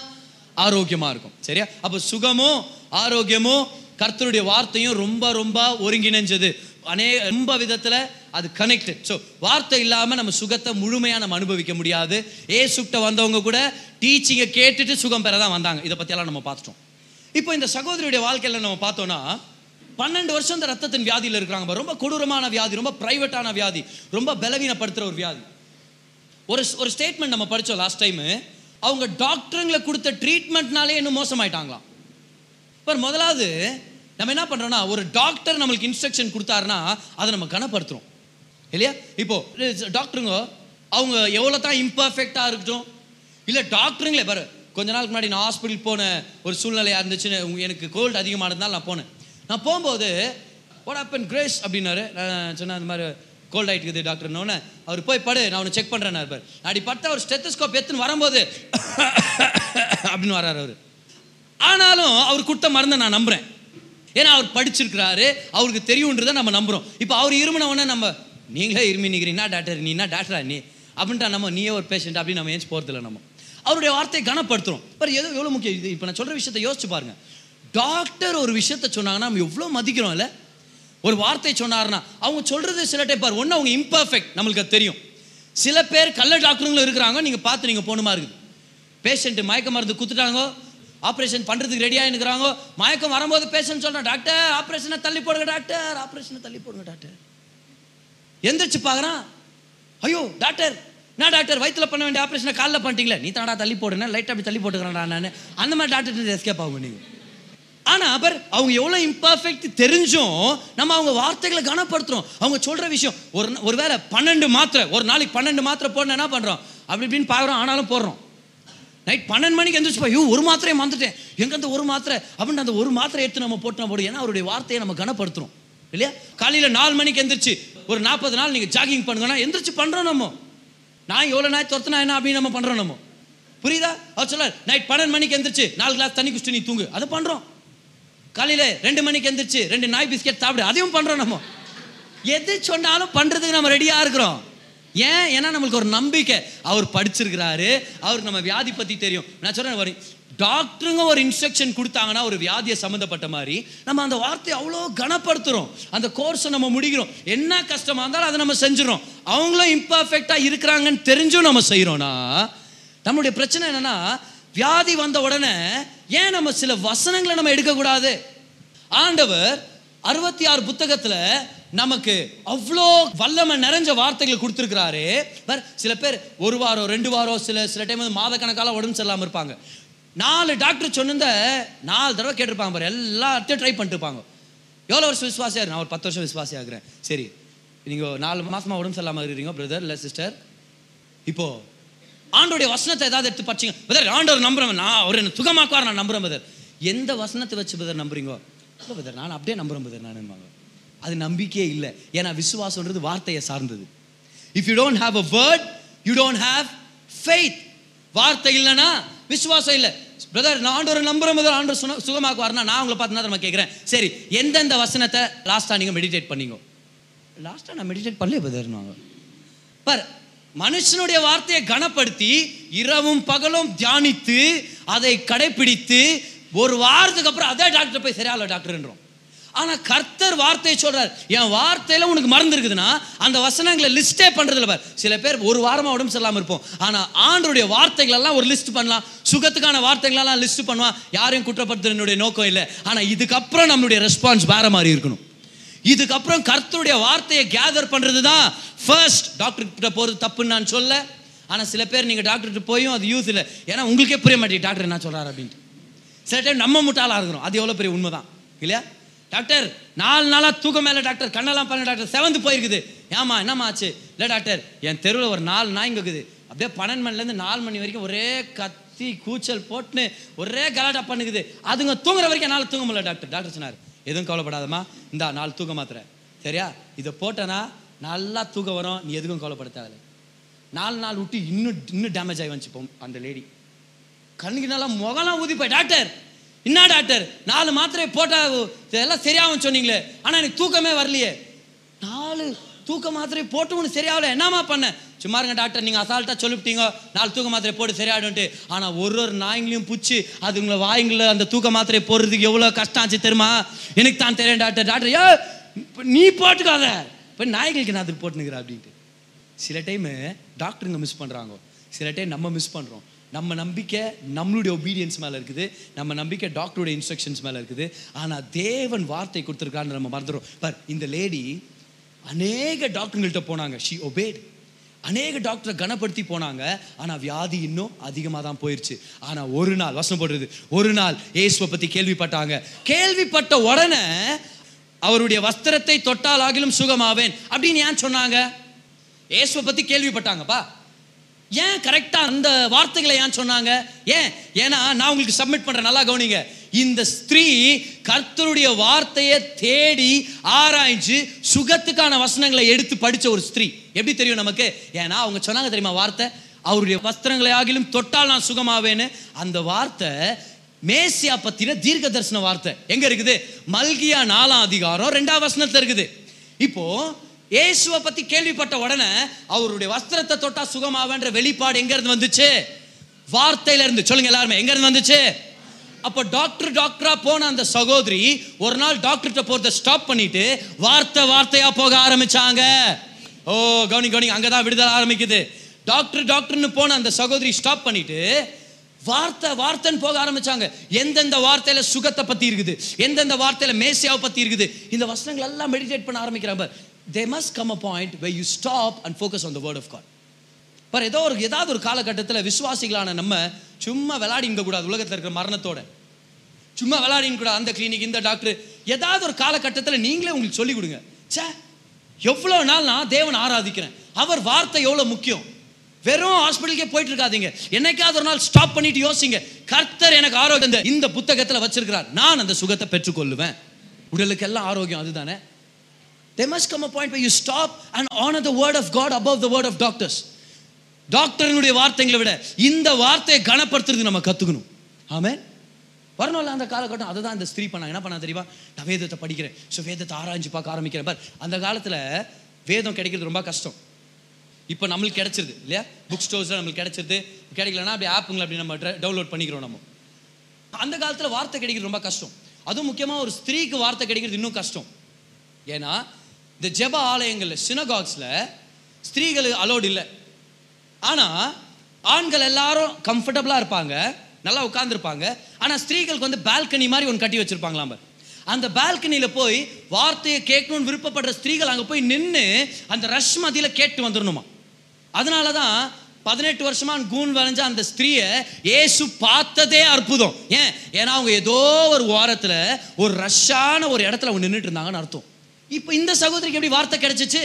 ஆரோக்கியமாக இருக்கும். சரியா? அப்போ சுகமும் ஆரோக்கியமும் கர்த்தருடைய வார்த்தையும் ரொம்ப ரொம்ப ஒருங்கிணைஞ்சது. அநே ரொம்ப விதத்தில் அது கனெக்டட் ஸோ வார்த்தை இல்லாமல் நம்ம சுகத்தை முழுமையாக நம்ம அனுபவிக்க முடியாது. ஏ சுட்ட வந்தவங்க கூட டீச்சிங்கை கேட்டுட்டு சுகம் பெற தான் வந்தாங்க. இதை பற்றியெல்லாம் நம்ம பார்த்துட்டோம். இப்போ இந்த சகோதரியுடைய வாழ்க்கையில் நம்ம பார்த்தோன்னா பன்னெண்டு வருஷம் இந்த ரத்தத்தின் வியாதியில் இருக்கிறாங்க ரொம்ப கொடூரமான வியாதி ரொம்ப பிரைவேட்டான வியாதி ரொம்ப பலவீனப்படுத்துகிற ஒரு வியாதி. ஒரு ஒரு ஸ்டேட்மெண்ட் நம்ம படித்தோம் லாஸ்ட் டைமு அவங்க டாக்டருங்களை கொடுத்த ட்ரீட்மெண்ட்னாலே இன்னும் மோசமாயிட்டாங்களாம். இப்போ முதலாவது நம்ம என்ன பண்ணுறோன்னா ஒரு டாக்டர் நம்மளுக்கு இன்ஸ்ட்ரக்ஷன் கொடுத்தாருன்னா அதை நம்ம கனப்படுத்துறோம். இல்லையா? இப்போ டாக்டருங்க அவங்க எவ்வளோ தான் இம்பர்ஃபெக்டாக இருக்கட்டும் இல்லை டாக்டருங்களே பாரு கொஞ்ச நாளுக்கு முன்னாடி நான் ஹாஸ்பிட்டல் போன ஒரு சூழ்நிலையாக இருந்துச்சுன்னு எனக்கு கோல்டு அதிகமானதுனால நான் போனேன். நான் போகும்போது வாட் அப்பன் கிரேஸ் அப்படின்னாரு. நான் சொன்னேன் அந்த மாதிரி கோல்ட் ஆகிட்டுக்குது டாக்டர்னோடனே அவர் போய் படு நான் உன்னை செக் பண்ணுறேன் இருப்பார் அப்படி பார்த்தா அவர் ஸ்டெத்தஸ்கோப் எடுத்துன்னு வரும்போது <coughs> அப்படின்னு வர்றார் அவர். ஆனாலும் அவர் கொடுத்த மருந்தை நான் நம்புகிறேன் ஏன்னா அவர் படிச்சிருக்கிறாரு அவருக்கு தெரியுன்றதை நம்ம நம்புகிறோம் இப்போ அவர் இருமின நம்ம நீங்களே இருமி நிற்கிறீங்கன்னா டாக்டர் நீ என்ன டாக்டரா நீ? அப்படின்ட்டா நம்ம நீயே ஒரு பேஷண்ட் அப்படின்னு நம்ம ஏஞ்சி போகிறதில்ல நம்ம. அவருடைய வார்த்தையை கனப்படுத்துறோம். பாரு எது எவ்வளோ முக்கியம்? இது இப்போ நான் சொல்கிற விஷயத்தை யோசிச்சு பாருங்க. டாக்டர் ஒரு விஷயத்த சொன்னாங்கன்னா நம்ம எவ்வளோ மதிக்கிறோம் இல்லை? ஒரு வார்த்தை சொன்னாருன்னா அவங்க சொல்கிறது சில டைப் பாரு ஒன்று அவங்க இம்பர்ஃபெக்ட் நம்மளுக்கு அது தெரியும். சில பேர் கள்ள டாக்டருங்களும் இருக்கிறாங்க நீங்கள் பார்த்து நீங்கள் போகணுமா இருக்குது. பேஷண்ட்டு மயக்க மருந்து குத்துட்டாங்க ஆப்ரேஷன் பண்ணுறதுக்கு ரெடியாக இருக்கிறாங்க மயக்கம் வரும்போது பேஷண்ட் சொல்கிறேன் டாக்டர் ஆப்ரேஷனை தள்ளி போடுங்க டாக்டர் ஆப்ரேஷனை தள்ளி போடுங்க டாக்டர். எந்திரிச்சு பார்க்குறான் ஐயோ டாக்டர் நான் டாக்டர் வயிற்றில் பண்ண வேண்டிய ஆப்ரேஷனை காலில் பண்ணிட்டீங்களே? நீ தாடா தள்ளி போடுனா லைட்டாக அப்படி தள்ளி போட்டுக்கிறேன்டா நான். அந்த மாதிரி டாக்டர் எஸ்கேப் ஆகும் நீங்கள் ஆனால் அவர் அவங்க எவ்வளோ இம்பர்ஃபெக்ட் தெரிஞ்சும் நம்ம அவங்க வார்த்தைகளை கனப்படுத்துறோம். அவங்க சொல்கிற விஷயம் ஒரு ஒரு வேளை பன்னெண்டு மாத்திரை ஒரு நாளைக்கு பன்னெண்டு மாத்திரை போடணும் என்ன பண்ணுறோம் அப்படி இப்படின்னு பார்க்குறோம் ஆனாலும் போடுறோம். நைட் பன்னெண்டு மணிக்கு எந்திரிச்சுப்பா ஐயோ ஒரு மாத்திரையை மறந்துட்டேன். எங்கே அந்த ஒரு மாத்திரை? அப்படின்னு அந்த ஒரு மாத்திரை எடுத்து நம்ம போட்டு நம்ம போடும் ஏன்னா அவருடைய வார்த்தையை நம்ம கனப்படுத்துறோம். இல்லையா? காலையில் நாலு மணிக்கு எந்திரிச்சு ஒரு நாற்பது நாள் நீங்கள் ஜாகிங் பண்ணுங்கன்னா எந்திரிச்சு பண்ணுறோம் நம்ம. நான் எவ்வளோ நாய் துரத்துனா என்ன அப்படின்னு நம்ம பண்ணுறோம் நம்ம? புரியுதா? அவர் சொல்ல நைட் பன்னெண்டு மணிக்கு எந்திரிச்சு நாலு கிளாஸ் தண்ணி குடிச்சிட்டு நீ தூங்கு. அதை பண்ணுறோம் காலையில் ரெண்டு மணிக்கு எந்திரிச்சு ரெண்டு நாய் பிஸ்கெட் சாப்பிடு அதையும் பண்ணுறோம் நம்ம. எது சொன்னாலும் பண்ணுறதுக்கு நம்ம ரெடியாக இருக்கிறோம். ஏன்? ஏன்னா நம்மளுக்கு ஒரு நம்பிக்கை. அவர் படிச்சிருக்கிறாரு அவருக்கு நம்ம வியாதி பற்றி தெரியும். நான் சொல்கிறேன் ஒரு டாக்டருங்க ஒரு இன்ஸ்ட்ரக்ஷன் கொடுத்தாங்கன்னா ஒரு வியாதியை சம்மந்தப்பட்ட மாதிரி நம்ம அந்த வார்த்தையை அவ்வளோ கனப்படுத்துகிறோம் அந்த கோர்ஸை நம்ம முடிக்கிறோம். என்ன கஷ்டமாக இருந்தாலும் அதை நம்ம செஞ்சிடறோம். அவங்களும் இம்பர்ஃபெக்டாக இருக்கிறாங்கன்னு தெரிஞ்சும் நம்ம செய்கிறோம்னா நம்மளுடைய பிரச்சனை என்னன்னா வியாதி வந்த உடனே ஏன் நம்ம சில வசனங்களை நம்ம எடுக்கக்கூடாது? ஆண்டவர் அறுபத்தி ஆறு புத்தகத்தில் நமக்கு அவ்வளோ வல்லமை நிறைஞ்ச வார்த்தைகளை கொடுத்துருக்கிறாரு. பார் சில பேர் ஒரு வாரம் ரெண்டு வாரம் சில சில டைம் வந்து மாதக்கணக்கால உடம்பு சரியில்லாமல் இருப்பாங்க. நாலு டாக்டர் சொன்னத நாலு தடவை கேட்டிருப்பாங்க பாரு. எல்லாத்தையும் ட்ரை பண்ணிட்டுருப்பாங்க. எவ்வளோ வருஷம் விசுவாசியாக இருக்கு நான் ஒரு பத்து வருஷம் விசுவாசியாக ஆகுறேன். சரி நீங்கள் நாலு மாதமாக உடம்பு சரியில்லாமல் இருக்கிறீங்க பிரதர் இல்லை சிஸ்டர் இப்போது ஆண்டோடைய வசனத்தை ஏதாவது எடுத்து படிச்சிங்க. பிரதர் ஆண்டவர் நம்புறேன் நான் அவர் என்ன சுகமாக்குவார் நான் நம்புகிறேன் பிரதர் எந்த வசனத்தை வச்சு பிரதர் நம்புறீங்க இல்லை பிரதர் நான் அப்படியே நம்புகிறேன் பிரதர் நான் அது நம்பிக்கையே இல்லை. ஏன்னா விசுவாசன்றது வார்த்தையை சார்ந்தது. If you don't have a word you don't have faith வார்த்தை இல்லைன்னா விசுவாசம் இல்லை. பிரதர் நான் ஆண்டவரை நம்புறேன் முதல் ஆண்டவர் சுன சுகமாக்குவார்னா நான் உங்களை பார்த்து நம்ம கேட்குறேன் சரி எந்தெந்த வசனத்தை லாஸ்ட்டாக நீங்கள் மெடிடேட் பண்ணீங்க? லாஸ்ட்டாக நான் மெடிடேட் பண்ணல பிரதர்னுவாங்க பார் மனுஷனுடைய வார்த்தையை கனப்படுத்தி இரவும் பகலும் தியானித்து அதை கடைபிடித்து ஒரு வாரத்துக்கு அப்புறம் அதே டாக்டர் போய் சரியால டாக்டர்ன்றோம் ஆனால் கர்த்தர் வார்த்தையை சொல்கிறார் என் வார்த்தையில் உனக்கு மறந்து இருக்குதுன்னா அந்த வசனங்களை லிஸ்ட்டே பண்ணுறதில்ல பார். சில பேர் ஒரு வாரமாக உடம்பு சரியில்லாமல் இருப்போம். ஆனால் ஆண்டருடைய வார்த்தைகளெல்லாம் ஒரு லிஸ்ட் பண்ணலாம். சுகத்துக்கான வார்த்தைகளெல்லாம் லிஸ்ட் பண்ணுவான். யாரையும் குற்றப்படுத்துறது நோக்கம் இல்லை. ஆனால் இதுக்கப்புறம் நம்மளுடைய ரெஸ்பான்ஸ் வேறு மாதிரி இருக்கணும். இதுக்கப்புறம் கர்த்தருடைய வார்த்தையை கேதர் பண்ணுறது தான் ஃபர்ஸ்ட் டாக்டர் கிட்ட போகிறது தப்புன்னு நான் சொல்ல. ஆனால் சில பேர் நீங்கள் டாக்டர்கிட்ட போயும் அது யூஸ் இல்லை. ஏன்னா உங்களுக்கே புரிய மாட்டேங்குது. டாக்டர் என்ன சொல்கிறார் அப்படின்ட்டு. சில டைம் நம்ம முட்டாளாக இருக்கிறோம். அது எவ்வளோ பெரிய உண்மை தான் இல்லையா? டாக்டர் நாலு நாளாக தூக்கம் மேலே டாக்டர். கண்ணெல்லாம் பண்ண டாக்டர். செவந்து போயிருக்குது. ஏமா என்னம்மா ஆச்சு? இல்லை டாக்டர் என் தெருவில் ஒரு நாலு நாய்ங்க இருக்குது அப்படியே பன்னெண்டு மணிலேருந்து நாலு மணி வரைக்கும் ஒரே கத்தி கூச்சல் போட்டுன்னு ஒரே கலாட்டா பண்ணுக்குது. அதுங்க தூங்குற வரைக்கும் என்னால் தூங்க முடியல டாக்டர். டாக்டர் சொன்னார் எதுவும் கவலைப்படாதம்மா. இந்தா நாலு தூக்க மாத்திரை. சரியா? இதை போட்டேன்னா நல்லா தூக்கம் வரும். நீ எதுக்கும் கவலைப்பட நாலு நாள் விட்டு இன்னும் இன்னும் டேமேஜ் ஆகி வந்துச்சு அந்த லேடி கண்ணுக்கு நல்லா முகலாம் ஊதி போய் டாக்டர் என்ன டாக்டர்? நாலு மாத்திரை போட்டால் எல்லாம் சரியாகும் சொன்னீங்களே. ஆனால் எனக்கு தூக்கமே வரலையே. நாலு தூக்க மாத்திரை போட்டு ஒன்று சரியாகல. என்னம்மா பண்ண? சும்மா இருங்க டாக்டர் நீங்கள் அசால்ட்டாக சொல்லிவிட்டீங்க. நாலு தூக்க மாத்திரை போட்டு சரியாயிடும்ட்டு ஆனால் ஒரு ஒரு நாய்ங்களையும் பிடிச்சி அதுங்களை வாய்ங்கள அந்த தூக்க மாத்திரை போடுறதுக்கு எவ்வளோ கஷ்டம் ஆச்சு தெரியுமா? எனக்கு தான் தெரியும் டாக்டர். டாக்டர் ஏ நீ போட்டுக்காத. இப்போ நாய்களுக்கு நான் அதுக்கு போட்டுனுக்குறேன் அப்படின்ட்டு. சில டைமு டாக்டருங்க மிஸ் பண்ணுறாங்க சில டைம் நம்ம மிஸ் பண்ணுறோம் நம்ம நம்பிக்கை நம்மளுடைய ஒபீடியன்ஸ் மேலே இருக்குது. நம்ம நம்பிக்கை டாக்டருடைய இன்ஸ்ட்ரக்ஷன்ஸ் மேலே இருக்குது. ஆனால் தேவன் வார்த்தை கொடுத்துருக்கான்னு நம்ம மறந்துடும் பார் இந்த லேடி அநேக டாக்டருங்கள்ட்ட போனாங்க. ஷி ஒபேட் அநேக டாக்டரை கனப்படுத்தி போனாங்க. ஆனால் வியாதி இன்னும் அதிகமாக தான் போயிடுச்சு ஆனால் ஒரு நாள் வசனம் போடுறது ஒரு நாள் ஏசுவை பற்றி கேள்விப்பட்டாங்க. கேள்விப்பட்ட உடனே அவருடைய வஸ்திரத்தை தொட்டால் ஆகிலும் சுகமாவேன் அப்படின்னு ஏன் சொன்னாங்க? ஏசுவை பற்றி கேள்விப்பட்டாங்கப்பா. ஏன் கரெக்டா அந்த வார்த்தைகளை ஏன் சொன்னாங்க? ஏன்? ஏன்னா நான் உங்களுக்கு சப்மிட் பண்றேன். நல்லா கவனிங்க. இந்த ஸ்திரீ கர்த்தருடைய வார்த்தையை தேடி ஆராய்ஞ்சு சுகத்துக்கான வசனங்களை எடுத்து படிச்ச ஒரு ஸ்திரீ. எப்படி தெரியும் நமக்கு? ஏன்னா அவங்க சொன்னாங்க தெரியுமா வார்த்தை? அவருடைய வஸ்திரங்களை ஆகிலும் தொட்டால் நான் சுகமாவேன்னு. அந்த வார்த்தை மேசியா பத்தின தீர்க்க தரிசன வார்த்தை. எங்க இருக்குது? மல்கியா நாலாம் அதிகாரம் ரெண்டாம் வசனத்துல இருக்குது. இப்போ இயேசுவை பத்தி கேள்விப்பட்ட உடனே அவருடைய வஸ்திரத்தை தொட்டா சுகமாவன்ற வெளிப்பாடு எங்க இருந்து வந்துச்சு? வார்த்தையில இருந்து சொல்லுங்க எல்லாருமே எங்க இருந்து வந்துச்சு? அப்போ டாக்டர் டாக்டரா போன அந்த சகோதரி ஒரு நாள் டாக்டர்கிட்ட போகிறத ஸ்டாப் பண்ணிட்டு வார்த்தை வார்த்தையா போக ஆரம்பிச்சாங்க. ஓ கவனி கவனி அங்கதான் விடுதலை ஆரம்பிக்குது. டாக்டர் டாக்டர்னு போன அந்த சகோதரி ஸ்டாப் பண்ணிட்டு வார்த்தை வார்த்தைன்னு போக ஆரம்பிச்சாங்க. எந்தெந்த வார்த்தையில சுகத்தை பத்தி இருக்குது? எந்தெந்த வார்த்தையில மேசியாவை பத்தி இருக்குது? இந்த வசனங்கள் எல்லாம் மெடிடேட் பண்ண ஆரம்பிக்கிறாங்க they must come a point way you stop and focus on the word of God but ஏதோ ஒரு ஏதாவது ஒரு காலகட்டத்தில் விசுவாசிகளான நம்ம சும்மா விளையாடிங்க கூடாது உலகத்தில் இருக்கிற மரணத்தோட. சும்மா விளையாடிங்க கூடாது அந்த கிளினிக் இந்த டாக்டர் ஏதாவது ஒரு காலகட்டத்தில் நீங்களே உங்களுக்கு சொல்லிக் கொடுங்க. ச்சே எவ்வளோ நாள் நான் தேவன் ஆராதிக்கிறேன். அவர் வார்த்தை எவ்வளோ முக்கியம்? வெறும் ஹாஸ்பிட்டலுக்கே போயிட்டு இருக்காதீங்க என்னைக்காவது ஒரு நாள் ஸ்டாப் பண்ணிட்டு யோசிங்க. கர்த்தர் எனக்கு ஆரோக்கியம் இந்த- இந்த புத்தகத்தில் வச்சிருக்கிறார். நான் அந்த சுகத்தை பெற்றுக்கொள்ளுவேன். உடலுக்கு எல்லாம் ஆரோக்கியம் அதுதானே? There must come a point where you stop and honor the word of God above the word of doctors. டாக்டரினுடைய வார்த்தைகளை விட இந்த வார்த்தையை கனப்படுத்துறது நம்ம கற்றுக்கணும் ஆமே வரணும்ல அந்த காலகட்டம் அதை தான் இந்த ஸ்திரீ பண்ணாங்க என்ன பண்ணா தெரியுமா நான் வேதத்தை படிக்கிறேன். ஸோ வேதத்தை ஆராய்ஞ்சு பார்க்க ஆரம்பிக்கிறேன். பார் அந்த காலத்தில் வேதம் கிடைக்கிறது ரொம்ப கஷ்டம். இப்போ நம்மளுக்கு கிடைச்சிருது இல்லையா? புக் ஸ்டோர்ஸில் நம்மளுக்கு கிடைச்சிருது. கிடைக்கலன்னா அப்படி ஆப்புங்களை அப்படி நம்ம டவுன்லோட் பண்ணிக்கிறோம் நம்ம. அந்த காலத்தில் வார்த்தை கிடைக்கிறது ரொம்ப கஷ்டம். அதுவும் முக்கியமாக ஒரு ஸ்திரீக்கு வார்த்தை கிடைக்கிறது இன்னும் கஷ்டம். ஏன்னா இந்த ஜெப ஆலயங்களில் சினகாக்ஸில் ஸ்திரீகள் அலோடு இல்லை. ஆனால் ஆண்கள் எல்லாரும் கம்ஃபர்டபுளாக இருப்பாங்க நல்லா உட்காந்துருப்பாங்க ஆனால் ஸ்திரீகளுக்கு வந்து பால்கனி மாதிரி ஒன்று கட்டி வச்சுருப்பாங்களாம் அந்த பால்கனியில் போய் வார்த்தையை கேட்கணும்னு விருப்பப்படுற ஸ்திரீகள் அங்கே போய் நின்று அந்த ரஷ் மதியில் கேட்டு வந்துடணுமா அதனால தான் பதினெட்டு வருஷமா கூன் வரைஞ்ச அந்த ஸ்திரீயை இயேசு பார்த்ததே அற்புதம். ஏன்? ஏன்னா அவங்க ஏதோ ஒரு ஓரத்தில் ஒரு ரஷ்ஷான ஒரு இடத்துல அவங்க நின்றுட்டு இருந்தாங்கன்னு அர்த்தம். இப்போ இந்த சகோதரிக்கு எப்படி வார்த்தை கிடைச்சிச்சு?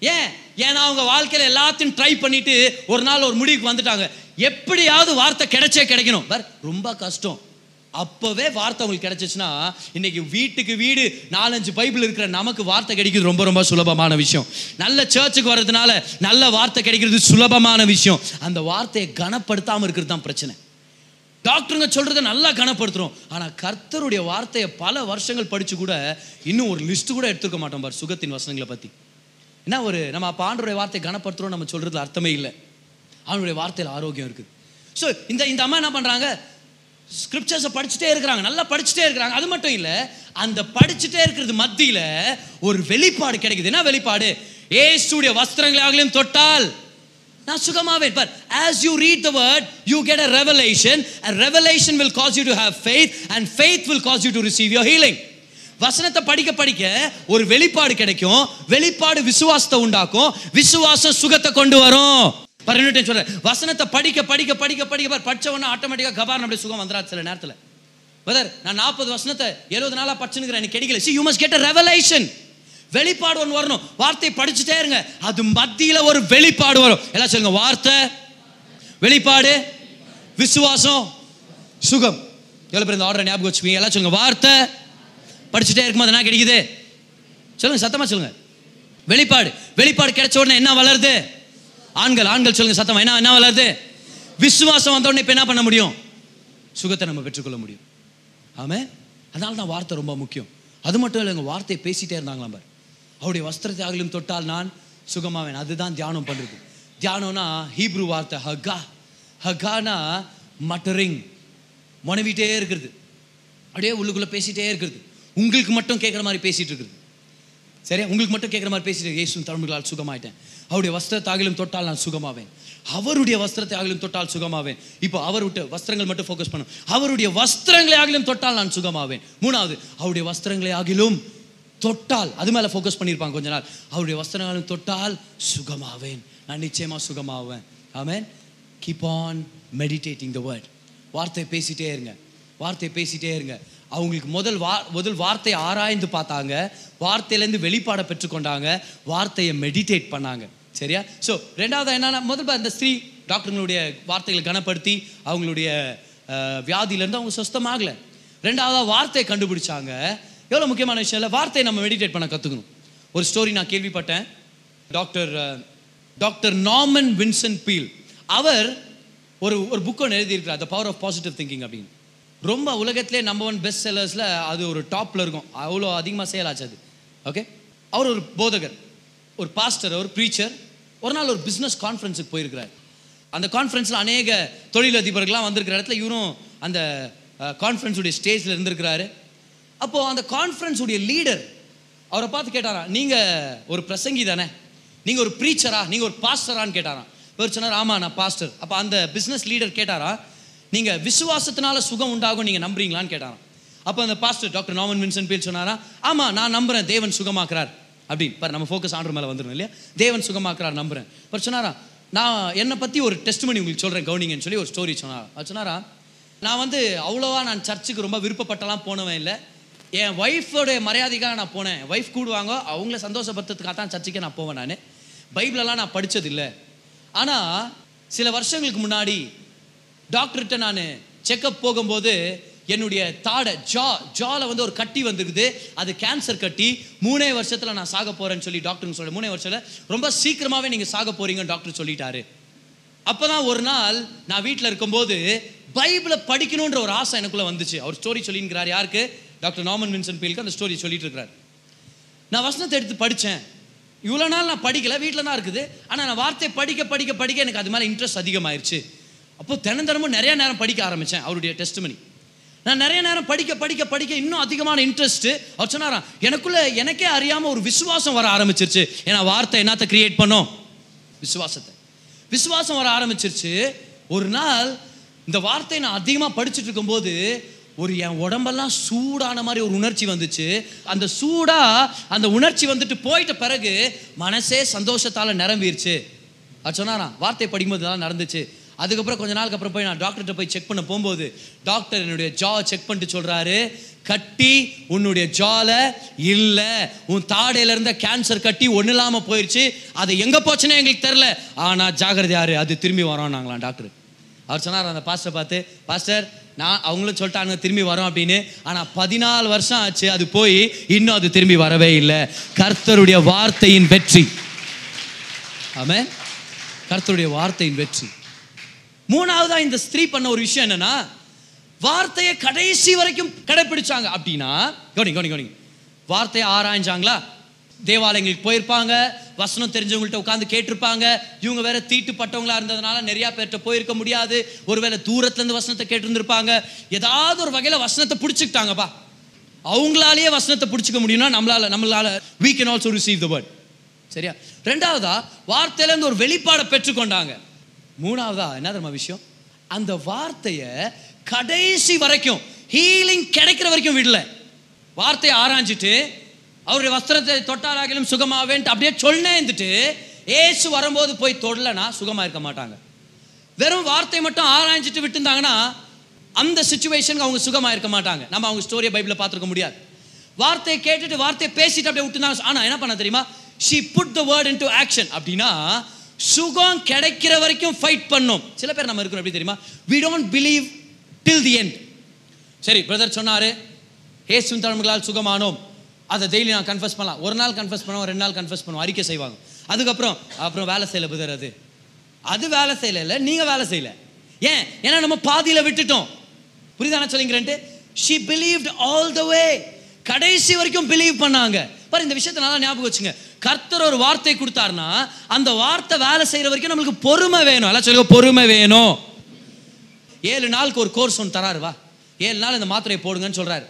ஏன்? ஏன்னா அவங்க வாழ்க்கையில் எல்லாத்தையும் ட்ரை பண்ணிட்டு ஒரு நாள் ஒரு முடிவுக்கு வந்துட்டாங்க. எப்படியாவது வார்த்தை கிடைச்சே கிடைக்கணும். பர் ரொம்ப கஷ்டம். அப்போவே வார்த்தை உங்களுக்கு கிடைச்சிச்சுன்னா இன்னைக்கு வீட்டுக்கு வீடு நாலஞ்சு பைபிள் இருக்கிற நமக்கு வார்த்தை கிடைக்கிறது ரொம்ப ரொம்ப சுலபமான விஷயம். நல்ல சர்ச்சுக்கு வர்றதுனால நல்ல வார்த்தை கிடைக்கிறது சுலபமான விஷயம். அந்த வார்த்தையை கனப்படுத்தாமல் இருக்கிறது தான் பிரச்சனை. டாக்டருங்க சொல்றதை நல்லா கனப்படுத்துறோம். ஆனா கர்த்தருடைய வார்த்தையை பல வருஷங்கள் படிச்சு கூட இன்னும் ஒரு லிஸ்ட் கூட எடுத்துக்க மாட்டோம் பார் சுகத்தின் வசனங்களை பத்தி. என்ன ஒரு நம்ம அப்ப ஆண்டருடைய வார்த்தையை கனப்படுத்துறோம் நம்ம சொல்றதுல அர்த்தமே இல்லை. அவனுடைய வார்த்தையில் ஆரோக்கியம் இருக்குது ஸோ இந்த இந்த அம்மா என்ன பண்றாங்க? ஸ்கிரிப்சர்ஸை படிச்சுட்டே இருக்கிறாங்க. நல்லா படிச்சுட்டே இருக்கிறாங்க. அது மட்டும் இல்லை அந்த படிச்சுட்டே இருக்கிறது மத்தியில் ஒரு வெளிப்பாடு கிடைக்குது. என்ன வெளிப்பாடு? ஏசுடைய வஸ்திரங்களாகலையும் தொட்டால். நான் சுகமாவேன் but as you read the word you get a revelation and revelation will cause you to have faith and faith will cause you to receive your healing. வசனத்தை படிக்க படிக்க ஒரு வெளிப்பாடு கிடைக்கும். வெளிப்பாடு விசுவாசத்தை உண்டாக்கும். விசுவாசம் சுகத்தை கொண்டு வரும். பாரு சொல்கிறேன் சொல்றேன். வசனத்தை படிக்க படிக்க படிக்க படிக்க பார். படிச்ச உடனே ஆட்டோமேட்டிக்காக கபார் நம்முடைய சுகம் வந்துடாது சில நேரத்தில். பிரதர் நான் நாற்பது வசனத்தை எழுபது நாளாக படிச்சுனுக்கிறேன் எனக்கு கிடைக்கல. See you must get a revelation வெளிப்பாடு ஒன்று வரணும். வார்த்தை படிச்சுட்டே இருங்க. அது மத்தியில் ஒரு வெளிப்பாடு வரும். எல்லாம் சொல்லுங்க வார்த்தை வெளிப்பாடு விசுவாசம் சுகம். எவ்வளோ பேர் இந்த ஆர்டரை ஞாபகம் வச்சுப்பீங்க? எல்லாம் சொல்லுங்க வார்த்தை படிச்சுட்டே இருக்கும்போது என்ன கிடைக்குது? சொல்லுங்க சத்தமாக சொல்லுங்க. வெளிப்பாடு. வெளிப்பாடு கிடைச்ச உடனே என்ன வளருது? ஆண்கள் ஆண்கள் சொல்லுங்க சத்தமாக என்ன என்ன வளருது? விசுவாசம் வந்த உடனே இப்போ என்ன பண்ண முடியும்? சுகத்தை நம்ம பெற்றுக்கொள்ள முடியும். ஆமே அதனால தான் வார்த்தை ரொம்ப முக்கியம். அது மட்டும் இல்லைங்க வார்த்தையை பேசிட்டே இருந்தாங்களாம் பாரு. அவருடைய வஸ்திரத்தை ஆகிலும் தொட்டால் நான் சுகமாவேன். அதுதான் தியானம் பண்ணுறது தியானம்னா ஹீப்ரு வார்த்தை ஹகா. ஹகானா மட்டரிங். முனவிட்டே இருக்கிறது. அப்படியே உள்ளுக்குள்ளே பேசிகிட்டே இருக்கிறது. உங்களுக்கு மட்டும் கேட்குற மாதிரி பேசிகிட்டு இருக்குது. சரியா? உங்களுக்கு மட்டும் கேட்குற மாதிரி பேசிட்டு இயேசு தமிழ்களால் சுகமாயிட்டேன். அவருடைய வஸ்திரத்தை ஆகிலும் தொட்டால் நான் சுகமாவேன். அவருடைய வஸ்திரத்தை ஆகிலும் தொட்டால் சுகமாவேன். இப்போ அவர் விட்டு வஸ்திரங்கள் மட்டும் ஃபோக்கஸ் பண்ணும். அவருடைய வஸ்திரங்களை ஆகிலும் தொட்டால் நான் சுகமாவேன். மூணாவது அவருடைய வஸ்திரங்களை ஆகிலும் தொட்டால் அது மேலே ஃபோக்கஸ் பண்ணியிருப்பாங்க கொஞ்ச நாள். அவருடைய வஸ்திரங்களும் தொட்டால் சுகமாவேன். நான் நிச்சயமாக சுகமாவேன். ஆமேன் keep on meditating the word வார்த்தையை பேசிட்டே இருங்க. வார்த்தையை பேசிட்டே இருங்க. அவங்களுக்கு முதல் வா முதல் வார்த்தையை ஆராய்ந்து பார்த்தாங்க. வார்த்தையிலேருந்து வெளிப்பாடை பெற்றுக்கொண்டாங்க. வார்த்தையை மெடிடேட் பண்ணாங்க. சரியா? ஸோ ரெண்டாவது என்னன்னா முதல்ல அந்த ஸ்திரீ டாக்டருங்களுடைய வார்த்தைகளை கனப்படுத்தி அவங்களுடைய வியாதியிலேருந்து அவங்க சுஸ்தமாகலை. ரெண்டாவதாக வார்த்தையை கண்டுபிடிச்சாங்க. எவ்வளோ முக்கியமான விஷயம் இல்லை வார்த்தையை நம்ம மெடிடேட் பண்ண கற்றுக்கணும் ஒரு ஸ்டோரி நான் கேள்விப்பட்டேன். Doctor doctor Norman Vincent Peale அவர் ஒரு ஒரு புக் ஒன்று எழுதியிருக்கிறார் the power of positive thinking அப்படின்னு. ரொம்ப உலகத்திலே நம்பர் ஒன் பெஸ்ட் செல்லர்ஸில் அது ஒரு டாப்பில் இருக்கும். அவ்வளோ அதிகமாக சேல் ஆச்சு அது. ஓகே அவர் ஒரு போதகர் ஒரு பாஸ்டர் ஒரு ப்ரீச்சர் ஒரு நாள் ஒரு பிஸ்னஸ் கான்ஃபரன்ஸுக்கு போயிருக்கிறார். அந்த கான்ஃபரன்ஸில் அநேக தொழிலதிபர்கள்லாம் வந்திருக்கிற இடத்துல இவரும் அந்த கான்ஃபரன்ஸுடைய ஸ்டேஜில் இருந்திருக்கிறாரு. அப்போது அந்த கான்ஃபரன்ஸ் உடைய லீடர் அவரை பார்த்து கேட்டாரா நீங்கள் ஒரு பிரசங்கி தானே? நீங்கள் ஒரு ப்ரீச்சரா நீங்கள் ஒரு பாஸ்டரான்னு கேட்டாராம். இவர் சொன்னார் ஆமாம் நான் பாஸ்டர் அப்போ அந்த பிஸ்னஸ் லீடர் கேட்டாரா நீங்கள் விசுவாசத்தினால சுகம் உண்டாகும் நீங்கள் நம்புறீங்களான்னு கேட்டாராம். அப்போ அந்த பாஸ்டர் டாக்டர் நாமன் வின்சன் பேர் சொன்னாரா ஆமாம் நான் நம்புறேன் தேவன் சுகமாக்குறார். அப்படின்னு பாரு நம்ம ஃபோக்கஸ் ஆண்டர் மேலே வந்துடும் இல்லையா? தேவன் சுகமாக்குறார் நம்புறேன். இப்போ சொன்னாரா நான் என்னை பற்றி ஒரு டெஸ்ட் பண்ணி உங்களுக்கு சொல்கிறேன் கவுனிங்கன்னு சொல்லி ஒரு ஸ்டோரி சொன்னாரா சொன்னாரா நான் வந்து அவ்வளோவா நான் சர்ச்சுக்கு ரொம்ப விருப்பப்பட்டலாம் போனவன் இல்லை. என் ஒய்ஃபோடைய மரியாதைக்காக நான் போனேன். ஒய்ஃப் கூடுவாங்க அவங்கள சந்தோஷப்படுத்துறதுக்காக தான் சர்ச்சைக்கு நான் போவேன் நான். பைபிளெல்லாம் நான் படித்ததில்லை ஆனால் சில வருஷங்களுக்கு முன்னாடி டாக்டர்கிட்ட நான் செக்கப் போகும்போது என்னுடைய தாடை ஜா ஜாவில் வந்து ஒரு கட்டி வந்திருக்குது. அது கேன்சர் கட்டி மூணே வருஷத்தில் நான் சாக போகிறேன்னு சொல்லி டாக்டருங்க சொல்ல மூணே வருஷத்தில் ரொம்ப சீக்கிரமாகவே நீங்கள் சாக போகிறீங்கன்னு டாக்டர் சொல்லிட்டாரு. அப்பதான் ஒரு நாள் நான் வீட்டில் இருக்கும்போது பைபிளை படிக்கணுன்ற ஒரு ஆசை எனக்குள்ளே வந்துச்சு. அவர் ஸ்டோரி சொல்லிங்கிறார் யாருக்கு? டாக்டர் நாமன் வின்சன் பீலுக்கு அந்த ஸ்டோரி சொல்லிட்டு இருக்கிறார் நான் வசனத்தை எடுத்து படித்தேன் இவ்வளோ நாள் நான் படிக்கல வீட்டில் தான் இருக்குது. ஆனால் நான் வார்த்தை படிக்க படிக்க படிக்க எனக்கு அது மேலே இன்ட்ரெஸ்ட் அதிகமாயிருச்சு. அப்போ தினந்தனமும் நிறைய நேரம் படிக்க ஆரம்பித்தேன் அவருடைய டெஸ்ட் மணி நான் நிறைய நேரம் படிக்க படிக்க படிக்க இன்னும் அதிகமான இன்ட்ரெஸ்ட்டு அவர் சொன்னாராம் எனக்குள்ளே எனக்கே அறியாமல் ஒரு விசுவாசம் வர ஆரம்பிச்சிருச்சு. ஏன்னா வார்த்தை என்னத்தை கிரியேட் பண்ணும்? விசுவாசத்தை. விசுவாசம் வர ஆரம்பிச்சிருச்சு. ஒரு நாள் இந்த வார்த்தையை நான் அதிகமாக படிச்சுட்டு இருக்கும்போது ஒரு என் உடம்பெல்லாம் சூடான மாதிரி ஒரு உணர்ச்சி வந்துச்சு. அந்த சூடா அந்த உணர்ச்சி வந்துட்டு போயிட்ட பிறகு மனசே சந்தோஷத்தால் நிரம்பிடுச்சு அது சொன்னாராம் வார்த்தை படிக்கும்போது தான் நடந்துச்சு. அதுக்கப்புறம் கொஞ்ச நாளுக்கு அப்புறம் போய் நான் டாக்டர்கிட்ட போய் செக் பண்ண போகும்போது டாக்டர் என்னுடைய ஜா செக் பண்ணிட்டு சொல்கிறாரு கட்டி உன்னுடைய ஜால இல்லை. உன் தாடையில இருந்த கேன்சர் கட்டி ஒன்றும் இல்லாமல் போயிடுச்சு அது எங்கே போச்சுன்னு எங்களுக்கு தெரில ஆனால் ஜாகிரதையாரு அது திரும்பி வரோம் நாங்களாம் டாக்டர் அவர் சொன்னார் அந்த பாஸ்டர் பார்த்து பாஸ்டர் நான் அவங்களும் சொல்லிட்டாங்க திரும்பி வரோம் அப்படின்னு. ஆனால் பதினாலு வருஷம் ஆச்சு அது போய் இன்னும் அது திரும்பி வரவே இல்லை. கர்த்தருடைய வார்த்தையின் வெற்றி. ஆமே கர்த்தருடைய வார்த்தையின் வெற்றி. மூணாவதா இந்த ஸ்திரீ பண்ண ஒரு விஷயம் என்னன்னா வார்த்தையை கடைசி வரைக்கும் கடைபிடிச்சாங்க அப்படின்னா கவனி கவனி கவனி வார்த்தையை ஆராய்ஞ்சாங்களா? தேவாலயங்களுக்கு போயிருப்பாங்க. வசனம் தெரிஞ்சவங்கள்ட்ட உட்காந்து கேட்டிருப்பாங்க. இவங்க வேற தீட்டுப்பட்டவங்களா இருந்ததுனால நிறைய பேர்கிட்ட போயிருக்க முடியாது. ஒருவேளை தூரத்துல இருந்து வசனத்தை கேட்டிருந்திருப்பாங்க. ஏதாவது ஒரு வகையில வசனத்தை பிடிச்சிக்கிட்டாங்கப்பா. அவங்களாலேயே வசனத்தை பிடிச்சிக்க முடியும்னா நம்மளால நம்மளால we can also receive the word சரியா? ரெண்டாவதா வார்த்தையிலேருந்து ஒரு வெளிப்பாடை பெற்றுக்கொண்டாங்க. மூணாவதா என்ன தெரியுமா விஷயம்? அந்த வார்த்தையை கடைசி வரைக்கும் ஹீலிங் கிடைக்கிற வரைக்கும் விடல. வார்த்தையை ஆராய்ஞ்சிட்டு அவருடைய வஸ்திரத்தை தொட்டாராகிலும் சுகமாவேன்ட்டு அப்படியே சொன்னே ஏசு வரும்போது போய் தொடலனா சுகமாக இருக்க மாட்டாங்க. வெறும் வார்த்தை மட்டும் ஆராய்ஞ்சிட்டு விட்டுருந்தாங்கன்னா அந்த சுச்சுவேஷனுக்கு அவங்க சுகமாக இருக்க மாட்டாங்க. நம்ம அவங்க ஸ்டோரியை பைபிளில் பார்த்துருக்க முடியாது. வார்த்தையை கேட்டுட்டு வார்த்தையை பேசிட்டு அப்படியே விட்டுருந்தாங்க. ஆனால் என்ன பண்ண தெரியுமா? She put the word into action அப்படின்னா சுகம் கிடைக்கிற வரைக்கும் ஃபைட் பண்ணும். சில பேர் நம்ம இருக்கிறோம் எப்படி தெரியுமா? We don't believe till the end சரி பிரதர் சொன்னார் ஏசுவின் தலைமைகளால் சுகமானோம். அதை டெய்லி நான் கன்ஃபஸ் பண்ணலாம். ஒரு நாள் கன்ஃபஸ் பண்ணுவோம் ரெண்டு நாள் கன்ஃபஸ் பண்ணுவோம் அறிக்கை செய்வாங்க. அதுக்கப்புறம் அப்புறம் வேலை செய்யல புதர் அது. அது வேலை செய்யல இல்லை நீங்கள் வேலை செய்யல. ஏன்? ஏன்னா நம்ம பாதியில் விட்டுட்டோம். புரியுதான சொல்லிங்கிறேன்ட்டு she believed all the way கடைசி வரைக்கும் பிலீவ் பண்ணாங்க. பாரு இந்த விஷயத்தை நல்லா ஞாபகம் வச்சுங்க. கர்த்தர் ஒரு வார்த்தை கொடுத்தாருன்னா அந்த வார்த்தை வேலை செய்கிற வரைக்கும் நம்மளுக்கு பொறுமை வேணும். எல்லாம் சொல்லுங்க பொறுமை வேணும். ஏழு நாளுக்கு ஒரு கோர்ஸ் ஒன்று தராரு வா. ஏழு நாள் இந்த மாத்திரையை போடுங்கன்னு சொல்கிறாரு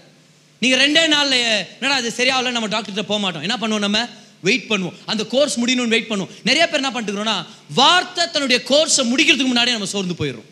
நீங்கள் ரெண்டே நாளில் என்னடா அது சரியாகல நம்ம டாக்டர்கிட்ட போக மாட்டோம். என்ன பண்ணுவோம் நம்ம? வெயிட் பண்ணுவோம். அந்த கோர்ஸ் முடியணும்னு வெயிட் பண்ணுவோம். நிறைய பேர் என்ன பண்ணிட்டுக்கிறோம்னா வார்த்தை தன்னுடைய கோர்ஸை முடிக்கிறதுக்கு முன்னாடியே நம்ம சோர்ந்து போயிடும்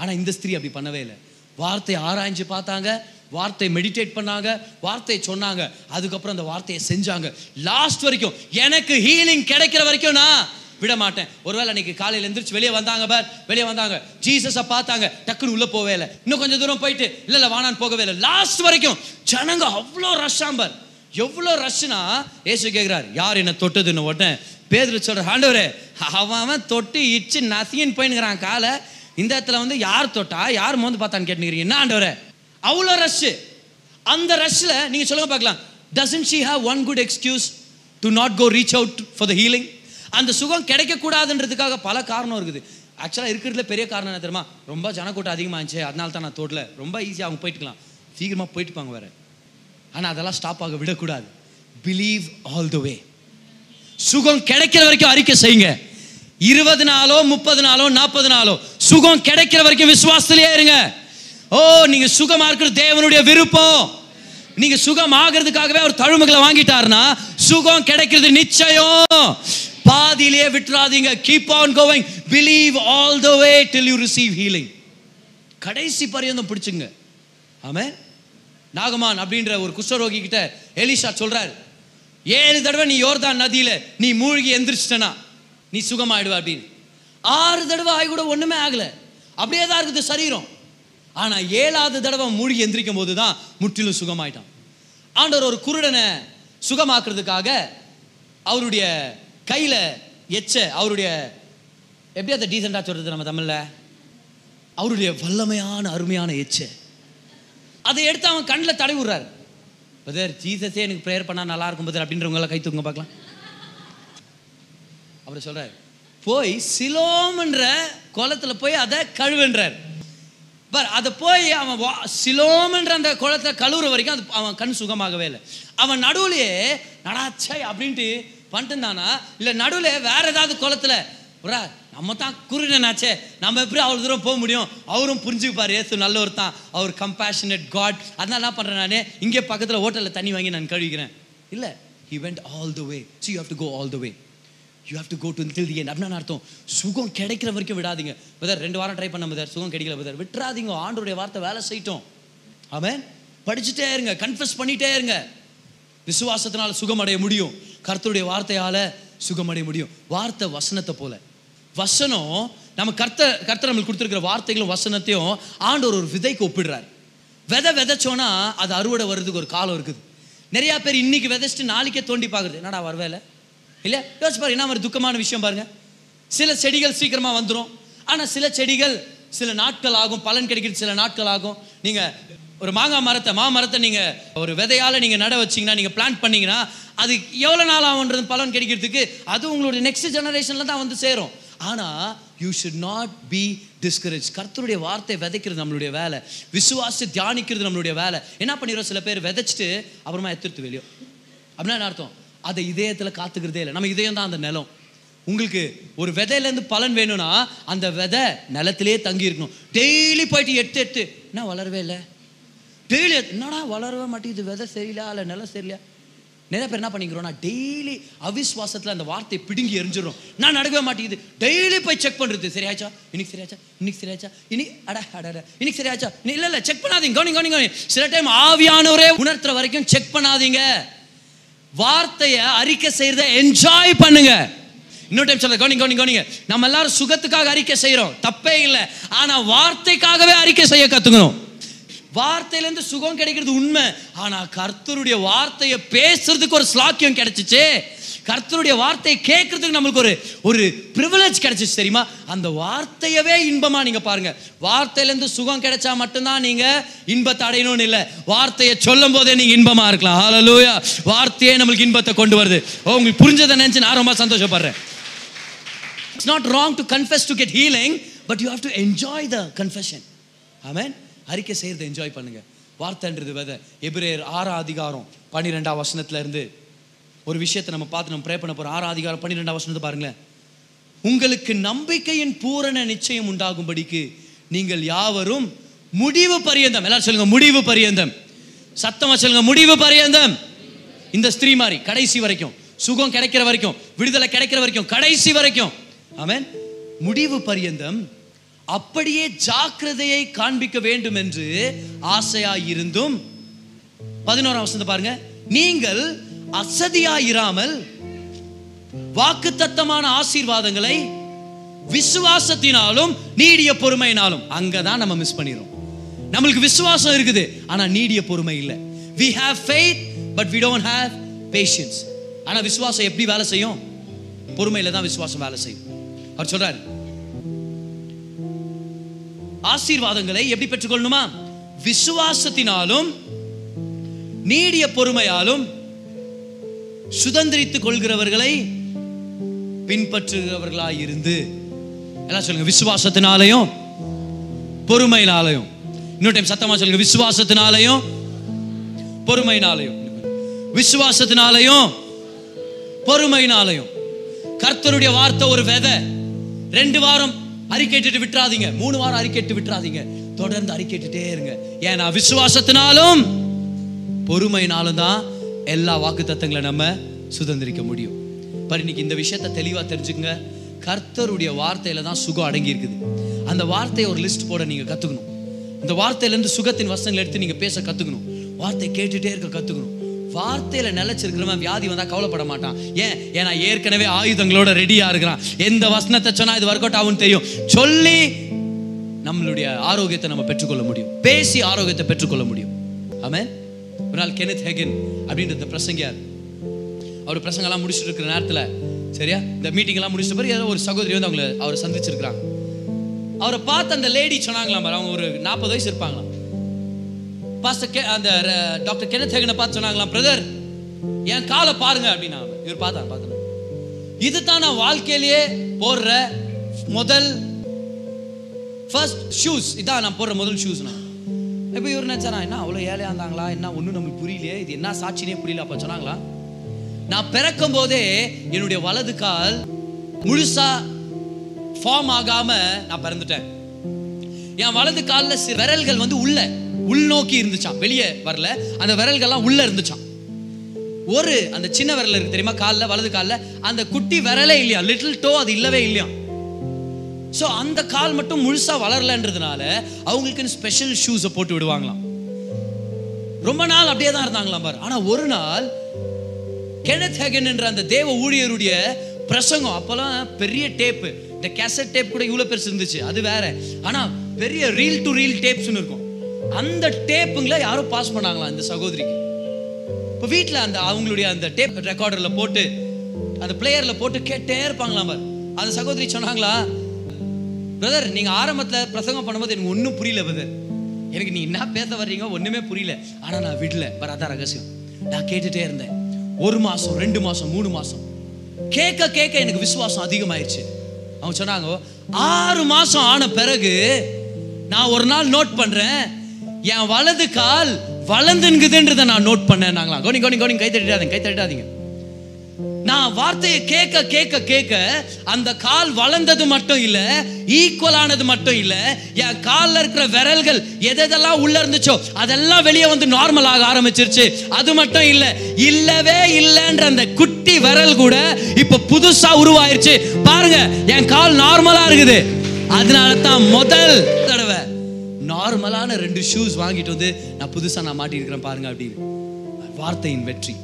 ஆனால் இந்த ஸ்திரீ அப்படி பண்ணவே இல்லை. வார்த்தையை ஆராய்ஞ்சு பார்த்தாங்க வார்த்தையை மெடிடேட் பண்ணாங்க வார்த்தையை சொன்னாங்க. அதுக்கப்புறம் அந்த வார்த்தையை செஞ்சாங்க. லாஸ்ட் வரைக்கும் எனக்கு ஹீலிங் கிடைக்கிற வரைக்கும் நான் விட மாட்டேன் ஒருவேளை அன்னைக்கு காலையில் எந்திரிச்சு வெளியே வந்தாங்க பார். வெளியே வந்தாங்க. ஜீசஸை பார்த்தாங்க. டக்குன்னு உள்ளே போவே இல்லை. இன்னும் கொஞ்சம் தூரம் போயிட்டு இல்லை இல்லை வானான்னு போகவே இல்லை. லாஸ்ட் வரைக்கும் ஜனங்க அவ்வளோ ரஷ்ஷாம் பார். எவ்வளோ ரஷ்னா ஏசு கேட்குறாரு யார் என்னை தொட்டதுன்னு உடனே? பேதில் சொல்கிற ஆண்டவரே அவன் அவன் தொட்டு இச்சு நசின்னு போயினுங்கிறான் காலை. இந்த இடத்துல வந்து யார் தொட்டா யார் மோந்து பார்த்தான்னு கேட்டுக்கிறீங்க என்ன ஆண்டவரே? அவ்வளோ ரஷ்ஷு அந்த ரஷ்ஷில் நீங்கள் சொல்லுங்க பார்க்கலாம். Doesn't she have one good excuse to not go reach out for the healing அந்த சுகம் கிடைக்கக்கூடாதுன்றதுக்காக பல காரணம் இருக்குது. ஆக்சுவலாக இருக்கிறதுல பெரிய காரணம் என்ன தெரியுமா? ரொம்ப ஜனக்கூட்டம் அதிகமாக இருந்துச்சு அதனால தான் நான் தோட்டல. ரொம்ப ஈஸியாக அவங்க போயிட்டுக்கலாம். சீக்கிரமாக போயிட்டுப்பாங்க வேறு. ஆனால் அதெல்லாம் ஸ்டாப் ஆக விடக்கூடாது. பிலீவ் ஆல் த வே சுகம் கிடைக்கிற வரைக்கும் அறிக்கை செய்யுங்க. இருபது நாளோ முப்பது நாளோ நாற்பது நாளோ சுகம் கிடைக்கிற வரைக்கும் விசுவாசத்திலேயே இருங்க. ஓ நீங்க சுகமா இருக்கிறது தேவனுடைய விருப்பம். நீங்க சுகம் ஆகிறதுக்காகவே அவர் தழுமைகளை வாங்கிட்டாருன்னா சுகம் கிடைக்கிறது நிச்சயம். பாதியிலேயே விட்டுறாதீங்க. Keep on going believe all the way till you receive healing கடைசி பரியந்தம் பிடிச்சுங்க. ஆமே நாகமான் அப்படின்ற ஒரு குஷ்டரோகி கிட்ட எலிஷா சொல்றாரு. ஏழு தடவை நீ யோர்தான் நதியில நீ மூழ்கி எந்திரிச்சிட்டனா? நீ சுகமாயிடுவ அப்படின்னு. ஆறு தடவை ஆகி கூட ஒண்ணுமே ஆகல. அப்படியே தான் இருக்குது சரீரம். ஆனா ஏழாவது தடவை மூழ்கி எந்திரிக்கும் போது தான் முற்றிலும் சுகமாயிட்டான். ஆண்டவர் ஒரு குருடனை சுகமாக்குறதுக்காக அவருடைய கையில் எச்ச அவருடைய எப்படி அதை டீசெண்டாக சொல்றது நம்ம தமிழில்? அவருடைய வல்லமையான அருமையான எச்ச. அதை எடுத்து அவன் கண்ணில் தடை விடுறாரு. பதர் ஜீசஸே எனக்கு ப்ரேயர் பண்ணால் நல்லா இருக்கும் பதர் அப்படின்றவங்கள கை தூங்க பார்க்கலாம். அவர் சொல்றாரு. போய் சிலோம்ன்ற குளத்தில் போய் அதை கழுவுன்றார். பார் அதை போய் அவன் வா- சிலோம்ன்ற அந்த குளத்தை கழுவுற வரைக்கும் அது அவன் கண் சுகமாகவே இல்லை. அவன் நடுவுலையே நடாச்சை அப்படின்ட்டு பண்ணிட்டுருந்தானா இல்லை நடுவில் வேற ஏதாவது குளத்துல புரா நம்ம தான் குருடனாச்சே நம்ம எப்படி அவ்வளோ தூரம் போக முடியும்? அவரும் புரிஞ்சுப்பார் ஏசு நல்லவர் தான். அவர் கம்பேஷனட் காட் அதனால என்ன பண்ணுறேன் நானே? இங்கே பக்கத்தில் ஹோட்டலில் தண்ணி வாங்கி நான் கழுவிக்கிறேன் இல்லை he went all the way so you have to go all the way you have to go to till the end அப்படின்னு அர்த்தம்? சுகம் கிடைக்கிற வரைக்கும் விடாதீங்க. பதர் ரெண்டு வாரம் ட்ரை பண்ண பதர் சுகம் கிடைக்கல பதர் விட்டுறாதீங்க. ஆண்டோடைய வார்த்தை வேலை செய்யட்டும். அவன் படிச்சுட்டே இருங்க. கன்ஃபியூஸ் பண்ணிட்டே இருங்க. விசுவாசத்தினால அடைய முடியும். கர்த்தருடைய வார்த்தையால் சுகமடைய முடியும். வார்த்தை வசனத்தை போல. வசனம் நம்ம கர்த்த கர்த்தர் நம்மளுக்கு கொடுத்துருக்கிற வார்த்தைகளும் வசனத்தையும் ஆண்டவர் ஒரு விதைக்கு ஒப்பிடுறார். விதை விதைச்சோன்னா அது அறுவடை வர்றதுக்கு ஒரு காலம் இருக்குது. நிறையா பேர் இன்னைக்கு விதைச்சிட்டு நாளைக்கே தோண்டி பார்க்குறது. என்னடா வரவேல? இல்லையா யோசிச்சு பாருங்க என்ன ஒரு துக்கமான விஷயம் பாருங்க. சில செடிகள் சீக்கிரமாக வந்துடும் ஆனால் சில செடிகள் சில நாட்கள் ஆகும் பலன் கிடைக்கிறது சில நாட்கள் ஆகும். நீங்கள் ஒரு மாங்காய் மரத்தை மாமரத்தை நீங்கள் ஒரு விதையால் நீங்கள் நட வச்சிங்கன்னா நீங்கள் பிளான் பண்ணிங்கன்னா அது எவ்வளோ நாள் ஆகுன்றது பலன் கிடைக்கிறதுக்கு அது உங்களுடைய நெக்ஸ்ட் ஜெனரேஷனில் தான் வந்து சேரும். ஆனால் you should not be discourage கர்த்தருடைய வார்த்தை விதைக்கிறது நம்மளுடைய வேலை. விசுவாசி தியானிக்கிறது நம்மளுடைய வேலை. என்ன பண்ணிடுறோம்? சில பேர் விதைச்சிட்டு அப்புறமா எடுத்துட்டு வெளியோ. அப்படின்னா என்ன அர்த்தம்? அதை இதயத்தில் காத்துக்கிறதே இல்லை. நம்ம இதயம் தான் அந்த நிலம். உங்களுக்கு ஒரு விதையிலேருந்து பலன் வேணும்னா அந்த விதை நிலத்திலே தங்கி இருக்கணும் டெய்லி போயிட்டு எட்டு எட்டு. என்ன வளரவே இல்லை? டெய்லி என்னடா வளரவே மாட்டேங்குது? விதை சரியில்லையா இல்லை நிலம் சரியில்லையா நிறைய பேர் என்ன பண்ணிக்கிறோம்னா டெய்லி அவிஸ்வாசத்தில் அந்த வார்த்தையை பிடுங்கி எரிஞ்சிடும் நான் நடக்கவே மாட்டேங்குது. டெய்லி போய் செக் பண்ணுறது சரியாச்சா? இன்னைக்கு சரியாச்சா? இன்னைக்கு சரியாச்சா? இனி அட அட இன்னைக்கு சரியாச்சா? நீ இல்லை இல்லை செக் பண்ணாதீங்க. கவனி கவனி கவனி. சில டைம் ஆவியானவரே உணர்த்துற வரைக்கும் செக் பண்ணாதீங்க. வார்த்தையை அறிக்கை செய்யறத என்ஜாய் பண்ணுங்க. இன்னொரு டைம் சொல்ல கவனிங்க கவனிங்க கவனிங்க. நம்ம எல்லாரும் சுகத்துக்காக அறிக்கை செய்கிறோம் தப்பே இல்லை. ஆனால் வார்த்தைக்காகவே அறிக்கை செய்ய கற்றுக்கணும் வார்த்தையிலேருந்து சுகம் கிடைக்கிறது உண்மை. ஆனால் கர்த்தருடைய வார்த்தையை பேசுறதுக்கு ஒரு ஸ்லாக்கியம் கிடைச்சிச்சு. கர்த்தருடைய வார்த்தையை கேட்கறதுக்கு நம்மளுக்கு ஒரு ஒரு ப்ரிவிலேஜ் கிடைச்சிச்சு தெரியுமா? அந்த வார்த்தையவே இன்பமா நீங்க பாருங்க. வார்த்தையிலேருந்து சுகம் கிடைச்சா மட்டும்தான் நீங்க இன்பத்தை அடையணும்னு இல்லை. வார்த்தையை சொல்லும் போதே நீங்க இன்பமா இருக்கலாம். ஹalleluya வார்த்தையே நம்மளுக்கு இன்பத்தை கொண்டு வருது. ஓ உங்களுக்கு புரிஞ்சதை நினைச்சு நான் ரொம்ப சந்தோஷப்படுறேன். It's not wrong to confess to get healing but you have to enjoy the confession ஆமேன் அறிக்கை செய்கிறத என்ஜாய் பண்ணுங்க. வார்த்தைன்றது விதை. எபிரேயர் ஆறாம் அதிகாரம் பன்னிரெண்டாம் வசனத்துல இருந்து ஒரு விஷயத்தை நம்ம பார்த்து நம்ம ப்ரே பண்ண போகிறோம் ஆறாம் அதிகாரம் பன்னிரெண்டாம் வசனத்தை பாருங்களேன். உங்களுக்கு நம்பிக்கையின் பூரண நிச்சயம் உண்டாகும்படிக்கு நீங்கள் யாவரும் முடிவு பரியந்தம். எல்லாரும் சொல்லுங்க முடிவு பரியந்தம். சத்தமாக சொல்லுங்க முடிவு பரியந்தம். இந்த ஸ்திரீ மாதிரி கடைசி வரைக்கும் சுகம் கிடைக்கிற வரைக்கும் விடுதலை கிடைக்கிற வரைக்கும் கடைசி வரைக்கும். ஆமேன் முடிவு பரியந்தம் அப்படியே ஜாக்கிரதையை காண்பிக்க வேண்டும் என்று ஆசையாயிருந்தும் பதினோராம் வசந்த பாருங்க. நீங்கள் அசதியாயிராமல் வாக்குத்தத்தமான ஆசீர்வாதங்களை விசுவாசத்தினாலும் நீடிய பொறுமையினாலும் அங்கதான் நம்ம மிஸ் பண்ணிடுறோம் நம்மளுக்கு விசுவாசம் இருக்குது ஆனா நீடிய பொறுமை இல்லை. We have faith but we don't have patience ஆனா விசுவாசம் எப்படி வேலை செய்யும்? பொறுமையில தான் விசுவாசம் வேலை செய்யும். அவர் சொல்றாரு ஆசீர்வாதங்களை எப்படி பெற்றுக்கொள்ளணுமா? விசுவாசத்தினாலும் நீடிய பொறுமையாலும் சுதந்திரித்துக் கொள்கிறவர்களை பின்பற்றுகிறவர்களாய் இருந்து எல்லாம் சொல்லுங்க விசுவாசத்தினாலையும் பொறுமையினாலையும். இன்னொரு டைம் சத்தமா சொல்லுங்க விசுவாசத்தினாலையும் பொறுமையினாலையும். விசுவாசத்தினாலையும் பொறுமையினாலையும். கர்த்தருடைய வார்த்தை ஒரு விதை. ரெண்டு வாரம் அறிக்கைட்டு விட்டுறாதீங்க. மூணு வாரம் அறிக்கைட்டு விட்டுறாதீங்க. தொடர்ந்து அறிக்கைட்டுட்டே இருங்க. ஏன்னா விசுவாசத்தினாலும் பொறுமையினாலும் தான் எல்லா வாக்கு நம்ம சுதந்திரிக்க முடியும். பாரு இன்னைக்கு இந்த விஷயத்த தெளிவா தெரிஞ்சுக்கங்க. கர்த்தருடைய வார்த்தையில தான் சுகம் அடங்கி இருக்குது அந்த வார்த்தையை ஒரு லிஸ்ட் போட நீங்க கத்துக்கணும். இந்த வார்த்தையிலேருந்து சுகத்தின் வசனங்களை எடுத்து நீங்க பேச கத்துக்கணும். வார்த்தை கேட்டுட்டே இருக்க கத்துக்கணும். வார்த்தையில நிலைச்சிருக்கிறவன் வியாதி வந்தா கவலைப்பட மாட்டான். ஏன்? ஏன்னா ஏற்கனவே ஆயுதங்களோட ரெடியா இருக்கிறான். எந்த வசனத்தை சொன்னா இது ஒர்க் அவுட் ஆகும் தெரியும். சொல்லி நம்மளுடைய ஆரோக்கியத்தை நம்ம பெற்றுக்கொள்ள முடியும். பேசி ஆரோக்கியத்தை பெற்றுக்கொள்ள முடியும். ஆமே ஒரு நாள் கெனத் ஹெகன் அப்படின்ற இந்த பிரசங்கியார் அவர் பிரசங்கெல்லாம் முடிச்சுட்டு இருக்கிற நேரத்தில் சரியா? இந்த மீட்டிங் எல்லாம் முடிச்சிட்ட பிறகு ஏதோ ஒரு சகோதரி வந்து அவங்கள அவரை சந்திச்சிருக்கிறாங்க. அவரை பார்த்து அந்த லேடி சொன்னாங்களாம் அவங்க ஒரு நாற்பது வயசு இருப்பாங்களாம். பாஸ்டர் கே அந்த டாக்டர் கெனத் ஹேகனை பார்த்து சொன்னாங்களாம் பிரதர் என் காலை பாருங்க அப்படின்னா இவர் பார்த்தா இது இதுதான் நான் வாழ்க்கையிலேயே போடுற முதல் ஃபர்ஸ்ட் ஷூஸ் இதான் நான் போடுற முதல் ஷூஸ் நான். இப்போ இவர் நினச்சாரா என்ன அவ்வளோ ஏழையாக இருந்தாங்களா? என்ன ஒன்றும் நம்மளுக்கு புரியலையே? இது என்ன சாட்சினே புரியல அப்போ சொன்னாங்களா நான் பிறக்கும் போதே என்னுடைய வலது கால் முழுசா ஃபார்ம் ஆகாம நான் பிறந்துட்டேன். என் வலது காலில் விரல்கள் வந்து உள்ள. உள்நோக்கி இருந்துச்சாம். வெளியே வரல. அந்த விரல்கள்லாம் உள்ள இருந்துச்சாம். ஒரு அந்த சின்ன விரல் இருக்கு தெரியுமா? காலில் வலது காலில். அந்த குட்டி விரலே இல்லையா லிட்டில் டோ அது இல்லவே இல்லையா ஸோ அந்த கால் மட்டும் முழுசா வளரலன்றதுனால அவங்களுக்குன்னு ஸ்பெஷல் ஷூஸை போட்டு விடுவாங்களாம். ரொம்ப நாள் அப்படியே தான் இருந்தாங்களாம் பாரு. ஆனா ஒரு நாள் கெனத் ஹெகன் என்ற அந்த தேவ ஊழியருடைய பிரசங்கம் அப்போல்லாம் பெரிய டேப்பு இந்த கேசட் டேப் கூட இவ்வளோ பெருசு இருந்துச்சு. அது வேற. ஆனா பெரிய ரீல் டு ரீல் டேப்ஸ்னு இருக்கும். அந்த டேப்புங்களை யாரோ பாஸ் பண்ணாங்களாம் அந்த சகோதரிக்கு இப்போ வீட்டில் அந்த அவங்களுடைய அந்த டேப் ரெக்கார்டரில் போட்டு அந்த பிளேயரில் போட்டு கேட்டே இருப்பாங்களாம் பாரு. அந்த சகோதரி சொன்னாங்களா பிரதர் நீங்கள் ஆரம்பத்தில் பிரசங்கம் பண்ணும்போது எனக்கு ஒன்றும் புரியல பிரதர் எனக்கு நீ என்ன பேச வர்றீங்க ஒன்றுமே புரியல. ஆனால் நான் விடல பர் அதான் ரகசியம். நான் கேட்டுட்டே இருந்தேன். ஒரு மாதம் ரெண்டு மாதம் மூணு மாதம் கேட்க கேட்க எனக்கு விசுவாசம் அதிகமாயிருச்சு. அவங்க சொன்னாங்க ஆறு மாதம் ஆன பிறகு நான் ஒரு நாள் நோட் பண்ணுறேன் என் வலது கால் வளர்ந்துங்குதுன்றதை நான் நோட் பண்ணேன் நாங்களா கோனி கோனி கோனி கை தட்டிடாதீங்க கை தட்டிடாதீங்க. நான் வார்த்தையை கேட்க கேட்க கேட்க அந்த கால் வளர்ந்தது மட்டும் இல்ல ஈக்குவலானது மட்டும் இல்ல என் கால்ல இருக்கிற விரல்கள் எதெல்லாம் உள்ள இருந்துச்சோ அதெல்லாம் வெளியே வந்து நார்மல் ஆக ஆரம்பிச்சிருச்சு. அது மட்டும் இல்ல இல்லவே இல்லைன்ற அந்த குட்டி விரல் கூட இப்ப புதுசா உருவாயிருச்சு. பாருங்க என் கால் நார்மலா இருக்குது. அதனால தான் முதல் நார்மலான ரெண்டு ஷூஸ் வாங்கிட்டு வந்து நான் புதுசாக நான் மாட்டியிருக்கிறேன் பாருங்க அப்படின்னு. வார்த்தையின் வெற்றி.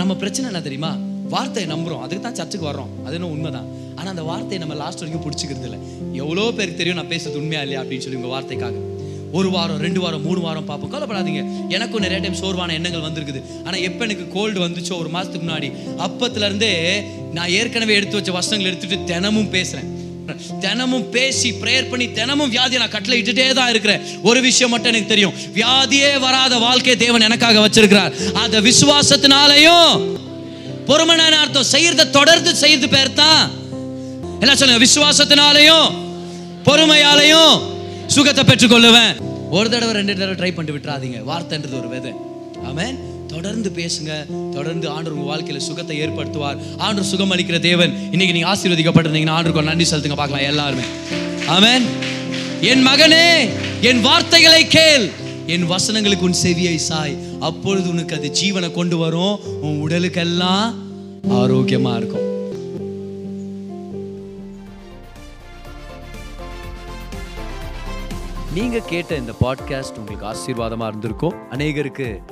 நம்ம பிரச்சனை என்ன தெரியுமா? வார்த்தையை நம்புகிறோம் அதுக்கு தான் சர்ச்சுக்கு வர்றோம். அது என்ன உண்மைதான்? ஆனால் அந்த வார்த்தையை நம்ம லாஸ்ட் வரைக்கும் பிடிச்சிக்கிறது இல்லை. எவ்வளோ பேருக்கு தெரியும் நான் பேசுறது உண்மையா இல்லையா அப்படின்னு சொல்லி உங்கள் வார்த்தைக்காக. ஒரு வாரம் ரெண்டு வாரம் மூணு வாரம் பார்ப்போம். கவலைப்படாதீங்க. எனக்கும் நிறைய டைம் சோர்வான எண்ணங்கள் வந்திருக்குது. ஆனால் எப்போ எனக்கு கோல்டு வந்துச்சோ ஒரு மாதத்துக்கு முன்னாடி அப்பத்துலேருந்தே நான் ஏற்கனவே எடுத்து வச்ச வசனங்கள் எடுத்துகிட்டு தினமும் பேசுகிறேன் தினமும் பேசி ப்ரேயர் பண்ணி தினமும் வியாதியை நான் கட்டளை இட்டுட்டே தான் இருக்கிறேன். ஒரு விஷயம் மட்டும் எனக்கு தெரியும். வியாதியே வராத வாழ்க்கையை தேவன் எனக்காக வச்சிருக்கிறார். அந்த விசுவாசத்தினாலையும் பொறுமனான அர்த்தம் செய்யறத தொடர்ந்து செய்து பேர் தான் என்ன சொல்லுங்க? விசுவாசத்தினாலையும் பொறுமையாலையும் சுகத்தை பெற்றுக்கொள்ளுவேன். ஒரு தடவை ரெண்டு தடவை ட்ரை பண்ணிட்டு விட்டுறாதீங்க. வார்த்தைன்றது ஒரு விதை. ஆமென் தொடர்ந்து பேசுங்க. தொடர்ந்து ஆண்டு உங்க வாழ்க்கையில சுகத்தை ஏற்படுத்துவார். ஆண்டு சுகம் அளிக்கிற தேவன். இன்னைக்கு நீங்க ஆசீர்வதிக்கப்பட்டிருந்தீங்கன்னா ஆண்டருக்கு நன்றி செலுத்துங்க. பார்க்கலாம் எல்லாருமே. ஆமென். என் மகனே என் வார்த்தைகளை கேள். என் வசனங்களுக்கு உன் செவியை சாய். அப்பொழுது உனக்கு அது ஜீவனை கொண்டு வரும். உன் உடலுக்கெல்லாம் ஆரோக்கியமா இருக்கும். நீங்க கேட்ட இந்த பாட்காஸ்ட் உங்களுக்கு ஆசீர்வாதமா இருந்திருக்கும். அநேகருக்கு